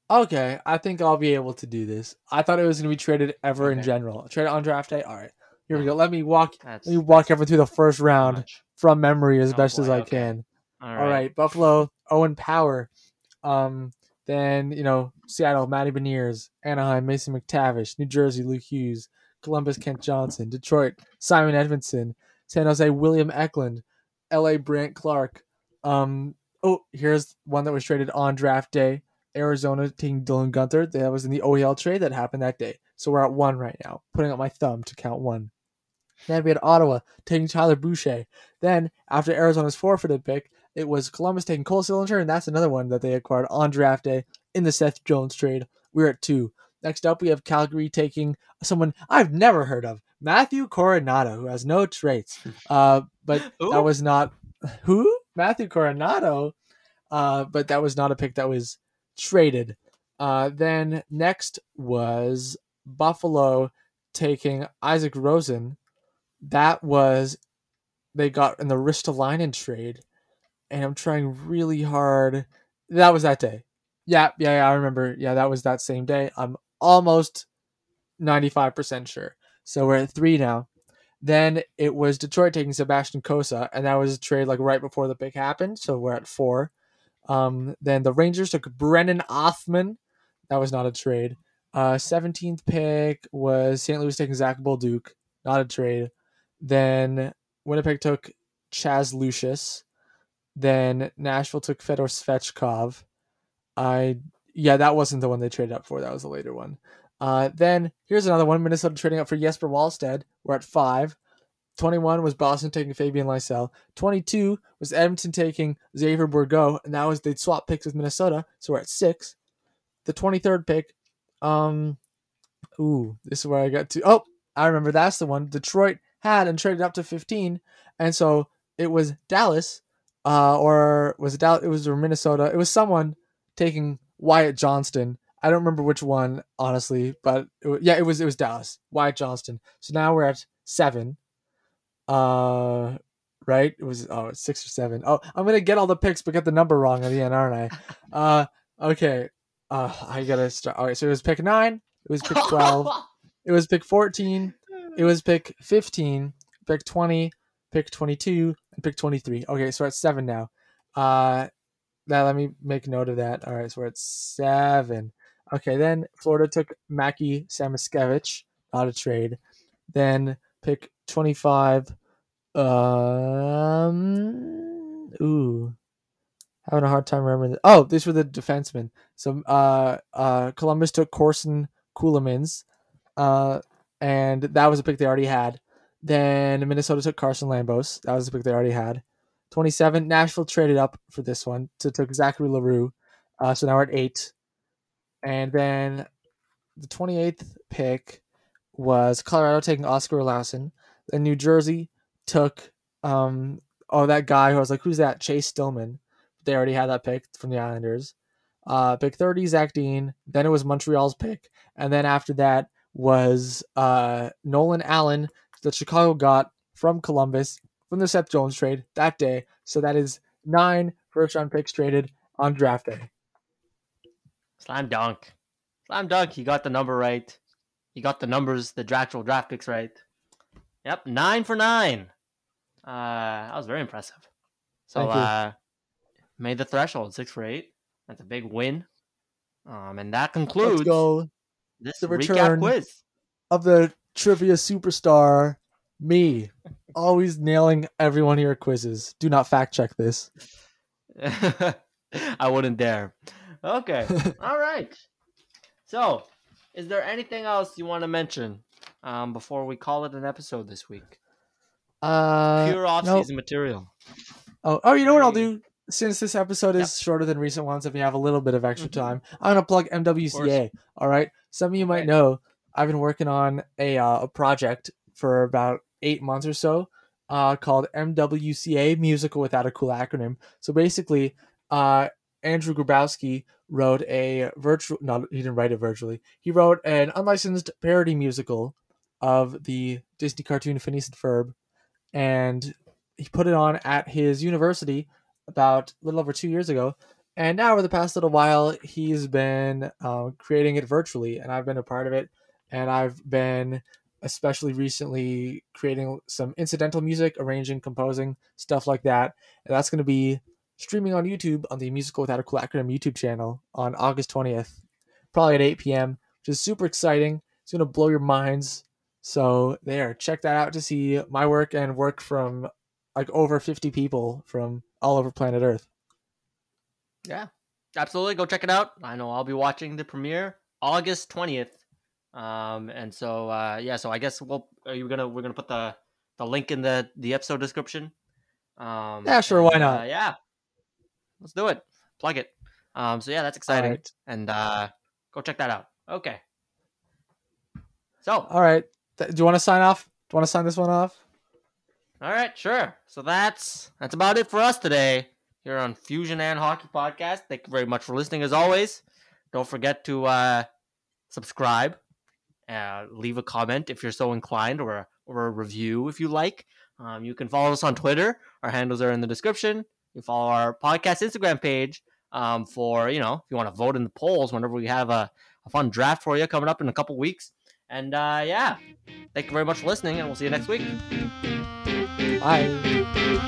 Okay, I think I'll be able to do this. I thought it was going to be traded ever in general. Trade on draft day. All right, here we go. Let me walk. That's Let me walk everyone through the first round much. from memory as Oh, best as I okay. can. All All right. right, Buffalo, Owen Power. Um, then you know Seattle, Matty Beniers, Anaheim, Mason McTavish, New Jersey, Luke Hughes, Columbus, Kent Johnson, Detroit, Simon Edvinsson, San Jose, William Eklund, L.A. Brandt Clarke. Um, oh, here's one that was traded on draft day. Arizona taking Dylan Guenther. That was in the OEL trade that happened that day. So we're at one right now. Putting up my thumb to count one. Then we had Ottawa taking Tyler Boucher. Then after Arizona's forfeited pick, it was Columbus taking Cole Sillinger, and that's another one that they acquired on draft day in the Seth Jones trade. We're at two. Next up, we have Calgary taking someone I've never heard of, Matthew Coronato, who has no traits. (laughs) Uh, but Who? that was not who Matthew Coronato. Uh, but that was not a pick that was traded. Uh, then next was Buffalo taking Isak Rosen. That was they got in the Ristolainen trade, and I'm trying really hard. That was that day. Yeah, yeah, yeah, I remember. Yeah, that was that same day. I'm almost 95% sure. So we're at three now. Then it was Detroit taking Sebastian Cossa, and that was a trade like right before the pick happened. So we're at four. Um, then the Rangers took Brennan Othman. That was not a trade. Uh, 17th pick was St. Louis taking Zach Bolduc. Not a trade. Then Winnipeg took Chaz Lucius. Then Nashville took Fedor Svechkov. I yeah, that wasn't the one they traded up for. That was a later one. Uh, then here's another one. Minnesota trading up for Jesper Wallstedt. We're at five. 21 was Boston taking Fabian Lysell. 22 was Edmonton taking Xavier Bourgault, and that was they swap picks with Minnesota, so we're at six. The 23rd pick, um, ooh, this is where I got to. Oh, I remember that's the one Detroit had and traded up to 15, and so it was Dallas, uh, or was it Dallas? It was Minnesota. It was someone taking Wyatt Johnston. I don't remember which one honestly, but it, yeah, it was it was Dallas Wyatt Johnston. So now we're at seven. Uh, right? It was oh six or seven. Oh, I'm gonna get all the picks but get the number wrong at the end, aren't I? (laughs) Uh, okay. Uh, I gotta start. All right, so it was pick nine. It was pick twelve. (laughs) it was pick fourteen. It was pick fifteen. Pick twenty. Pick twenty-two and pick twenty-three. Okay, so we're at seven now. Uh, now let me make note of that. All right, so we're at seven. Okay, then Florida took Mackie Samoskevich, not a trade. Then pick 25. Um, ooh, having a hard time remembering. The, oh, these were the defensemen. So, uh, uh, Columbus took Corson Ceulemans, uh, and that was a pick they already had. Then Minnesota took Carson Lambos. That was a pick they already had. 27. Nashville traded up for this one to took Zachary L'Heureux. Uh, so now we're at eight. And then the 28th pick was Colorado taking Oskar Olausson. Then New Jersey took um oh that guy who I was like, who's that? Chase Stillman. They already had that pick from the Islanders. Uh pick 30, Zach Dean. Then it was Montreal's pick. And then after that was uh Nolan Allan that Chicago got from Columbus from the Seth Jones trade that day. So that is nine first round picks traded on draft day. Slam dunk. Slam dunk. He got the number right. He got the numbers, the actual draft picks right. Yep, nine for nine. Uh, that was very impressive. So, uh, made the threshold six for eight. That's a big win. Um, and that concludes Let's go this the return. quiz. of the trivia superstar, me. (laughs) Always nailing every one of your quizzes. Do not fact check this. (laughs) I wouldn't dare. Okay. (laughs) All right. So, is there anything else you want to mention um, before we call it an episode this week? Uh, Pure off nope. season material. Oh, oh, you know what I'll do? Since this episode is shorter than recent ones, if you have a little bit of extra Mhm. time, I'm gonna plug MWCA. All right. Some of you might Right. know I've been working on a uh, a project for about eight months or so, uh, called MWCA Musical without a cool acronym. So basically, uh, Andrew Grabowski wrote a virtual. No, he didn't write it virtually. He wrote an unlicensed parody musical of the Disney cartoon Phineas and Ferb, and he put it on at his university about a little over two years ago. And now, over the past little while, he's been uh, creating it virtually, and I've been a part of it. And I've been, especially recently, creating some incidental music, arranging, composing, stuff like that. And that's going to be streaming on YouTube on the Musical Without a Cool Acronym YouTube channel on August 20th, probably at 8 p.m., which is super exciting. It's going to blow your minds. So, there, check that out to see my work and work from like over 50 people from all over planet Earth. Yeah, absolutely. Go check it out. I know I'll be watching the premiere August 20th. Um, and so, uh, yeah, so I guess we'll, are you gonna, we're gonna put the, the link in the, the episode description. Um, yeah, sure. Why not? Uh, yeah, let's do it. Plug it. Um, so yeah, that's exciting. Right. And, uh, go check that out. Okay. So, All right. Do you want to sign off? Do you want to sign this one off? All right, sure. So that's that's about it for us today here on Fusion and Hockey Podcast. Thank you very much for listening as always. Don't forget to uh, subscribe, uh, leave a comment if you're so inclined, or or a review if you like. Um, you can follow us on Twitter. Our handles are in the description. You follow our podcast Instagram page um, for you know if you want to vote in the polls whenever we have a, a fun draft for you coming up in a couple weeks. And uh, yeah, thank you very much for listening, and we'll see you next week. Bye.